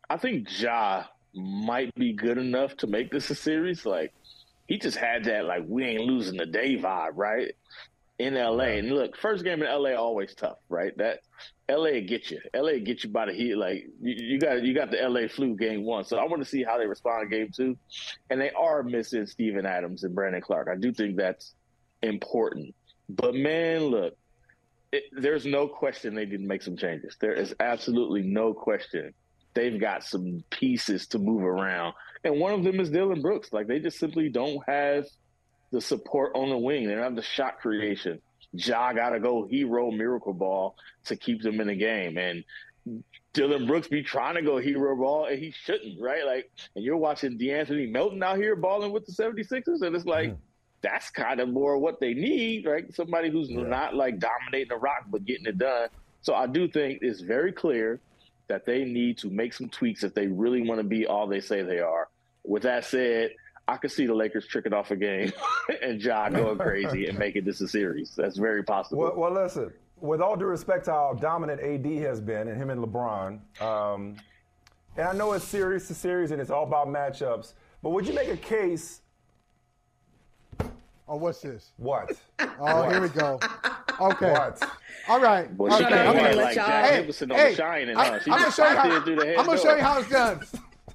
I think Ja might be good enough to make this a series. Like he just had that like we ain't losing the day vibe, right? In LA. And look, first game in LA always tough, right? That LA get you. LA get you by the heat. Like you, you got you got the LA flu game one. So I want to see how they respond game two. And they are missing Steven Adams and Brandon Clarke. I do think that's important. But man, look, it, there's no question they didn't make some changes. There is absolutely no question they've got some pieces to move around, and one of them is Dillon Brooks. Like they just simply don't have the support on the wing. They don't have the shot creation. Ja got to go hero miracle ball to keep them in the game, and Dillon Brooks be trying to go hero ball, and he shouldn't, right? Like, and you're watching De'Anthony Melton out here balling with the 76ers, and it's like hmm. That's kind of more what they need, right? Somebody who's not like dominating the rock but getting it done. So I do think it's very clear that they need to make some tweaks if they really want to be all they say they are. With that said, I could see the Lakers tricking off a game and Ja going crazy and making this a series. That's very possible. Well, well, listen. With all due respect to how dominant AD has been, and him and LeBron, um, and I know it's series to series and it's all about matchups, but would you make a case? Oh, what's this? What? Oh, here we go. Okay. What? All right. Boy, she okay. can't okay. like Jack Nicholson on The Shining, huh? She I'm gonna show you how. in through the head I'm gonna show you how it's done.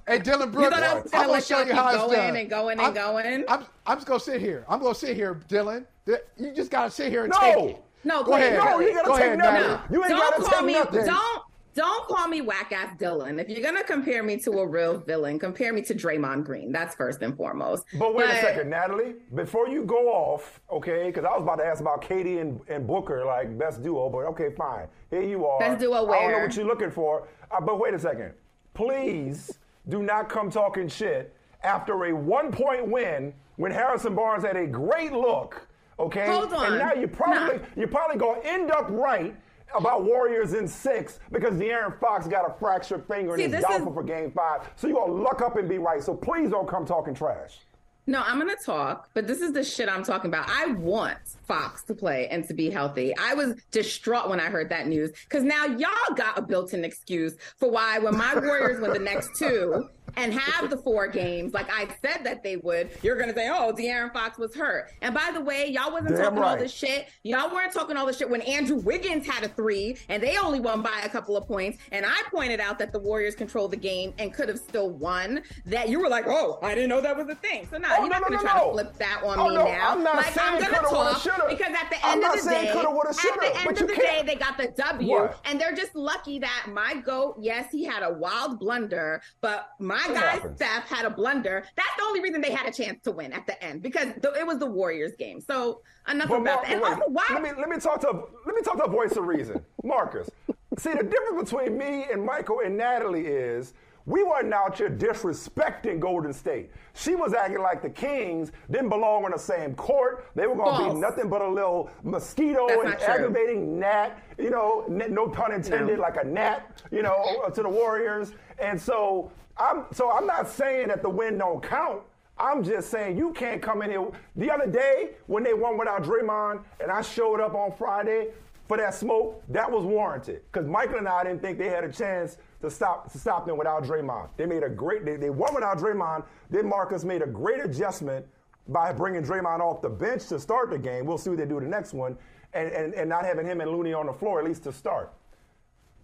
Hey, Dillon Brooks, thought I was gonna let show y'all you how keep it's going done. and going and I'm, going? I'm, I'm just gonna sit here. I'm gonna sit here, Dillon. You just gotta sit here and No. take it. No, go wait, ahead. no, you gotta go take ahead, nothing. Natalie. You ain't don't gotta call take me nothing. don't don't call me whack ass Dillon. If you're gonna compare me to a real villain, compare me to Draymond Green. That's first and foremost. But wait a second, Natalie. Before you go off, okay? Because I was about to ask about KD and, and Booker, like best duo. But okay, fine. Here you are. Best duo I don't know what you're looking for. Uh, but wait a second. Please do not come talking shit after a one-point win when Harrison Barnes had a great look. Okay. Hold on. And now you probably you're probably gonna end up right about Warriors in six because De'Aaron Fox got a fractured finger See, and is this is- doubtful for Game Five. So you gonna luck up and be right. So please don't come talking trash. No, I'm gonna talk, but this is the shit I'm talking about. I want Fox to play and to be healthy. I was distraught when I heard that news because now y'all got a built-in excuse for why when my Warriors win the next two and have the four games, like I said that they would, you're gonna say, "Oh, De'Aaron Fox was hurt." And by the way, y'all wasn't Damn talking all this shit. Y'all weren't talking all this shit when Andrew Wiggins had a three and they only won by a couple of points. And I pointed out that the Warriors controlled the game and could have still won. That you were like, "Oh, I didn't know that was a thing." So now Oh, you're no, not gonna no, try no. to flip that on Oh, me no, now. I'm not like saying I'm gonna woulda, talk because at the end of the day, at the end of the day, can't- they got the W, What? and they're just lucky that my goat. Yes, he had a wild blunder, but my It guy happens. Steph had a blunder. That's the only reason they had a chance to win at the end because the, it was the Warriors game. So enough But about Mar- that. And wait, also, why? Let me let me talk to let me talk to a voice of reason, Marcus. See, the difference between me and Michael and Natalie is We wasn't out here disrespecting Golden State. She was acting like the Kings didn't belong on the same court. They were going to be nothing but a little mosquito That's and aggravating gnat, you know, n- no pun intended, No. like a gnat, you know, to the Warriors. And so I'm so I'm not saying that the win don't count. I'm just saying you can't come in here. The other day when they won without Draymond, and I showed up on Friday for that smoke, that was warranted because Michael and I didn't think they had a chance to stop to stop them without Draymond. They made a great. They, they won without Draymond. Then Marcus made a great adjustment by bringing Draymond off the bench to start the game. We'll see what they do the next one, and, and, and not having him and Looney on the floor at least to start.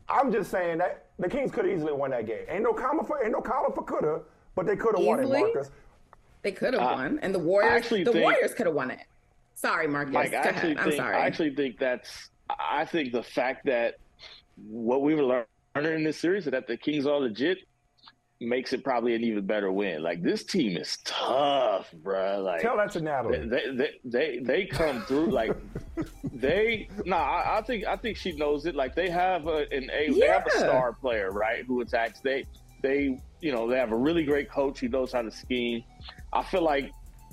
I'm just saying that the Kings could have easily won that game. Ain't no comma for ain't no column for coulda, but they could have won it, Easily? Marcus. They could have Uh, won, and the Warriors. actually The think- Warriors could have won it. Sorry, Marcus. Mike, Go I actually ahead. I'm sorry. I actually think that's I think the fact that what we've learned in this series is that the Kings are legit makes it probably an even better win. Like this team is tough, bruh. Like Tell that to Natalie. They they they, they come through like they no. I, I think I think she knows it. Like they have a, an a they have a star player right who attacks. They they you know they have a really great coach who knows how to scheme. I feel like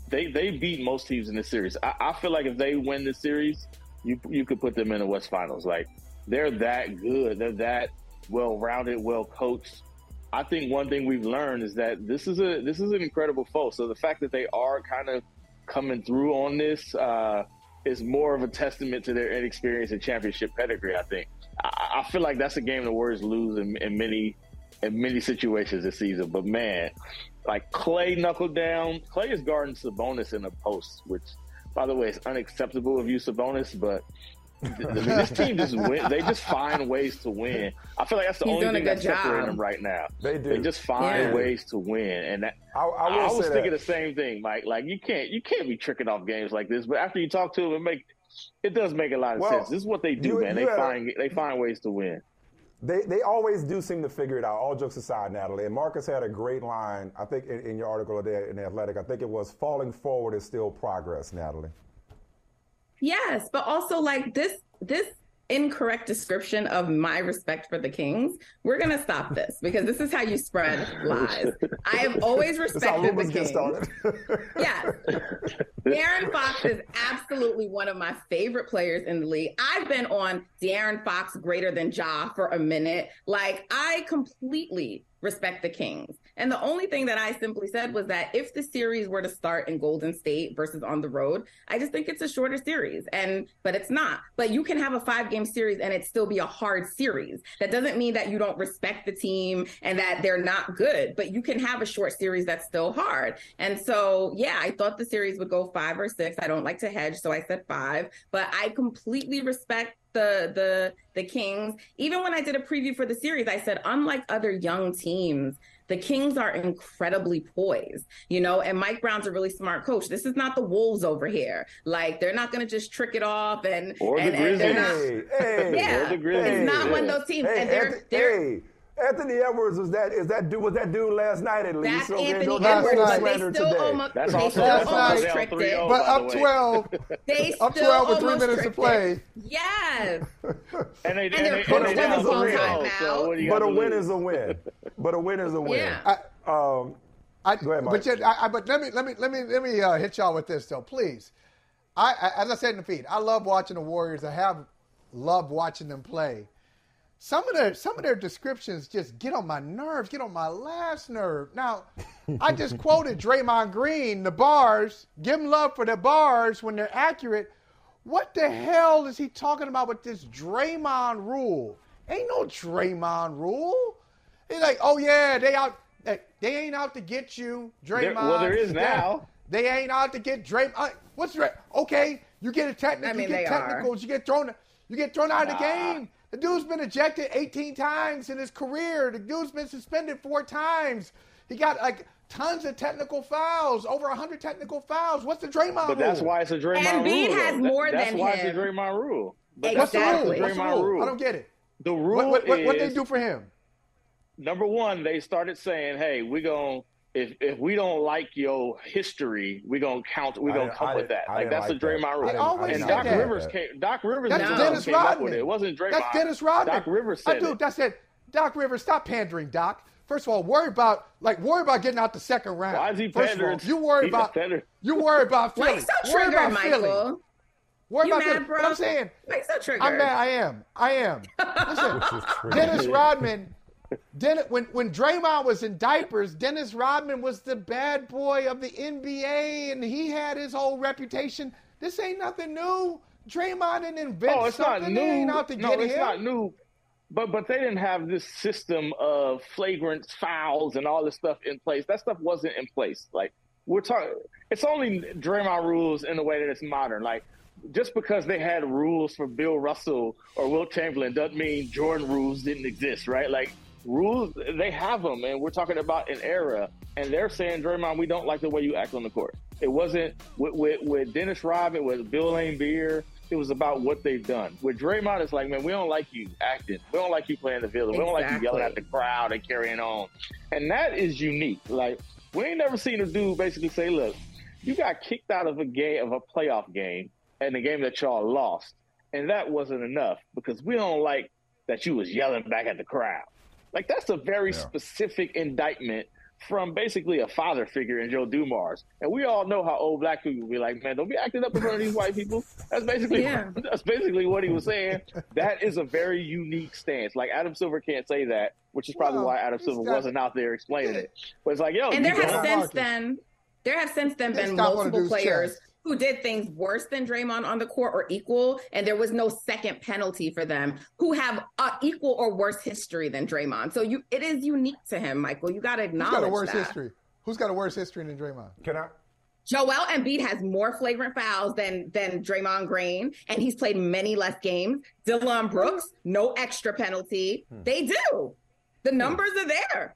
they they beat most teams in this series. I, I feel like if they win this series, you you could put them in the West Finals. Like they're that good. They're that well rounded, well coached. I think one thing we've learned is that this is a this is an incredible foe. So the fact that they are kind of coming through on this uh, is more of a testament to their inexperience and championship pedigree. I think. I, I feel like that's a game the Warriors lose in, in many in many situations this season. But man, like Clay knuckled down. Clay is guarding Sabonis in the post, which, by the way, is unacceptable of you, Sabonis. But I mean, this team just win. They just find ways to win. I feel like that's the He's only thing good that's separating them right now. They do. They just find Yeah. ways to win, and that, I, I will I was say thinking that. the same thing, Mike. Like you can't you can't be tricking off games like this. But after you talk to them, it make it does make a lot of Well, sense. This is what they do, you- man. you They had a- find they find ways to win. They, they always do seem to figure it out. All jokes aside, Natalie. And Marcus had a great line, I think, in, in your article today in the Athletic. I think it was falling forward is still progress, Natalie. Yes, but also like this this incorrect description of my respect for the Kings. We're gonna stop this because this is how you spread lies. I have always respected the Kings. Yes. De'Aaron Fox is absolutely one of my favorite players in the league. I've been on De'Aaron Fox greater than Ja for a minute. Like, I completely respect the Kings. And the only thing that I simply said was that if the series were to start in Golden State versus on the road, I just think it's a shorter series. And but it's not. But you can have a five game series and it still be a hard series. That doesn't mean that you don't respect the team and that they're not good, but you can have a short series that's still hard. And so, yeah, I thought the series would go five or six. I don't like to hedge, so I said five, but I completely respect the the the Kings. Even when I did a preview for the series, I said unlike other young teams, the Kings are incredibly poised, you know, and Mike Brown's a really smart coach. This is not the Wolves over here. Like they're not going to just trick it off and Or the and, and they're not Hey, hey, yeah, Or the Grizzlies, it's not one of those teams. Hey, and they're, Anthony, they're hey, Anthony Edwards was that is that dude was that dude last night at least? that's Okay, Anthony don't Last Edwards, night. but they still today. almost That's they also still almost tricked it. 3-0. But by up the way. 12, They up 12 with three minutes to play. it. Yes. And they And they're they, coached they with a full 3-0, timeout. So what do you But a win is a win. But a win is a win. Yeah. Um, I, Go ahead, Mike. But, yet, I, I, but let me let me let me let me uh, hit y'all with this though, please. I, I as I said in the feed, I love watching the Warriors. I have loved watching them play. Some of their some of their descriptions just get on my nerves, get on my last nerve. Now, I just quoted Draymond Green, the bars. Give him love for the bars when they're accurate. What the hell is he talking about with this Draymond rule? Ain't no Draymond rule. He's like, oh yeah, they out. They, they ain't out to get you, Draymond. There- well, there is now. They ain't out to get Draymond. Uh, what's Dray? Okay, you get a technical. I mean, you they get are. You get thrown. You get thrown out of the Nah. game. The dude's been ejected 18 times in his career. The dude's been suspended four times. He got like tons of technical fouls, over 100 technical fouls. What's the Draymond But that's rule? why it's a Draymond Embiid rule. has though. more That- that's than why him. it's a Draymond rule. But What's the that's why rule? it's a What's the Draymond rule? rule. I don't get it. The rule What, what, what, what they do for him? number one, they started saying, "Hey, we're going if if we don't like your history, we gonna count. We gonna didn't- come I with that. I Like didn't that's like the that. Draymond rule. didn't- always And didn't Doc that. Rivers came. Doc Rivers That's himself Dennis came up with it. It wasn't Draymond. That's Dennis Rodman. Doc Rivers said I do. it. That's it. Doc Rivers, stop pandering, Doc. First of all, worry about like worry about getting out the second round. Why is he First of all, pandering? you worry He's about you worry about Why Philly. you so worry triggered, about Philly. Michael? Worry You about mad, Philly. bro? But I'm saying Why so triggered? I'm mad. I am. I am. Listen, Dennis Rodman. Dennis, when when Draymond was in diapers, Dennis Rodman was the bad boy of the NBA, and he had his whole reputation. This ain't nothing new. Draymond didn't invent Oh, it's something. not They ain't new. out to no, get it's him. not new. But but they didn't have this system of flagrant fouls and all this stuff in place. That stuff wasn't in place. Like we're talking, it's only Draymond rules in the way that it's modern. Like just because they had rules for Bill Russell or Wilt Chamberlain doesn't mean Jordan rules didn't exist, right? Like rules, they have them, and we're talking about an era. And they're saying, Draymond, we don't like the way you act on the court. It wasn't with, with, with Dennis Rodman, with Bill Laimbeer. It was about what they've done. With Draymond, it's like, man, we don't like you acting. We don't like you playing the villain. We don't like you yelling at the crowd and carrying on. And that is unique. Like, we ain't never seen a dude basically say, look, you got kicked out of a game, of a playoff game, and the game that y'all lost. And that wasn't enough because we don't like that you was yelling back at the crowd. Like, that's a very specific indictment from basically a father figure in Joe Dumars. And we all know how old black people be like, man, don't be acting up in front of these white people. That's basically Yeah. that's basically what he was saying. That is a very unique stance. Like Adam Silver can't say that, which is probably Well, why Adam Silver got- wasn't out there explaining it. But it's like, yo, and there have don't- since then there have since then been stopped multiple players chest. Who did things worse than Draymond on the court or equal, and there was no second penalty for them who have a equal or worse history than Draymond. So you, it is unique to him, Michael. You got to Who's acknowledge got a worse that. history? Who's got a worse history than Draymond? Can I? Joel Embiid has more flagrant fouls than than Draymond Green, and he's played many less games. Dillon Brooks, no extra penalty. Hmm. They do. The numbers are there.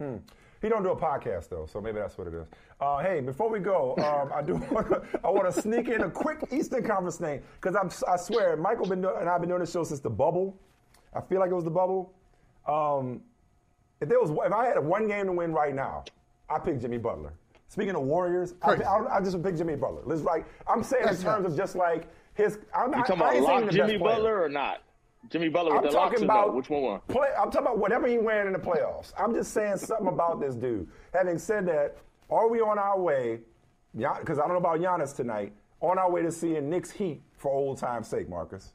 Hmm. He don't do a podcast though, so maybe that's what it is. Uh, hey, before we go, um, I do I want to sneak in a quick Eastern Conference thing because I'm I swear Michael been do- and I've been doing this show since the bubble. I feel like it was the bubble. Um, if there was if I had one game to win right now, I pick Jimmy Butler. Speaking of Warriors, I. I, I just pick Jimmy Butler. Let's like I'm saying in terms of just like his. I'm You not, talking I about saying lock Jimmy. Butler or not? Jimmy Butler with I'm the locks talking or no? about Which one? won? Play, I'm talking about whatever he wearing in the playoffs. I'm just saying something about this dude. Having said that, are we on our way? Because I don't know about Giannis tonight. On our way to seeing Knicks Heat for old time's sake, Marcus.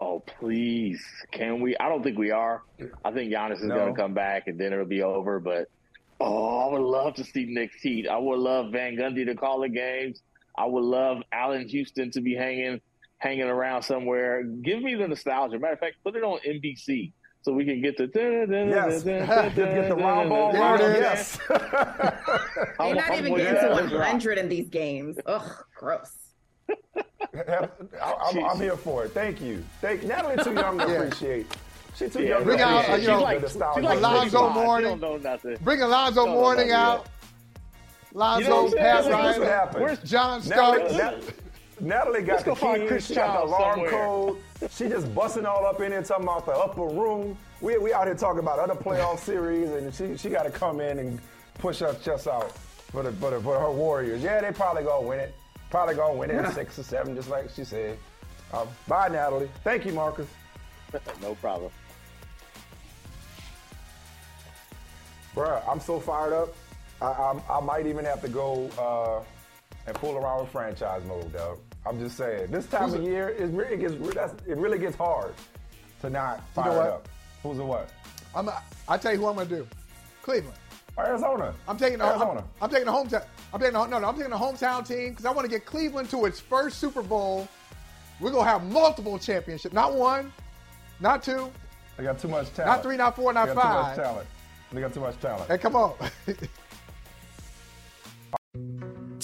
Oh please, can we? I don't think we are. I think Giannis is No. going to come back and then it'll be over. But oh, I would love to see Knicks Heat. I would love Van Gundy to call the games. I would love Allan Houston to be hanging hanging around somewhere. Give me the nostalgia. Matter of fact, put it on NBC so we can get the Yes. Get- get the round ball. Yes. They're not even getting to 100 in these games. Ugh, gross. I, I'm, I'm here for it. Thank you. Thank Natalie. Too young to Yeah. appreciate. She too Yeah, young bring to out, appreciate you know, the nostalgia. like Alonzo Mourning. don't know. Bring Alonzo Don't Mourning out. Lonzo, You know Pat saying? That's what Riley, happened. Where's John Natalie, Starks? Nat- Natalie got Let's the go find keys. Chris She got the alarm somewhere. code. She just busting all up in here talking about the upper room. We, we out here talking about other playoff series, and she she got to come in and push her chest out for the, for the for her Warriors. Yeah, they probably gonna win it. Probably gonna win it in six or seven, just like she said. Um, bye, Natalie. Thank you, Marcus. no problem. Bruh, I'm so fired up. I, I, I might even have to go uh, and fool around with franchise mode, dog. I'm just saying. This time of year, it really gets that's, it really gets hard to not You fire know up. Who's the what? I'm. I tell you who I'm gonna do. Cleveland. Arizona. I'm taking the Arizona. I'm, I'm taking the hometown. I'm taking the, no, no. I'm taking the hometown team because I want to get Cleveland to its first Super Bowl. We're gonna have multiple championships, not one, not two, They got too much talent. not three, not four, not they got five. Too much talent. They got too much talent. Hey, come on.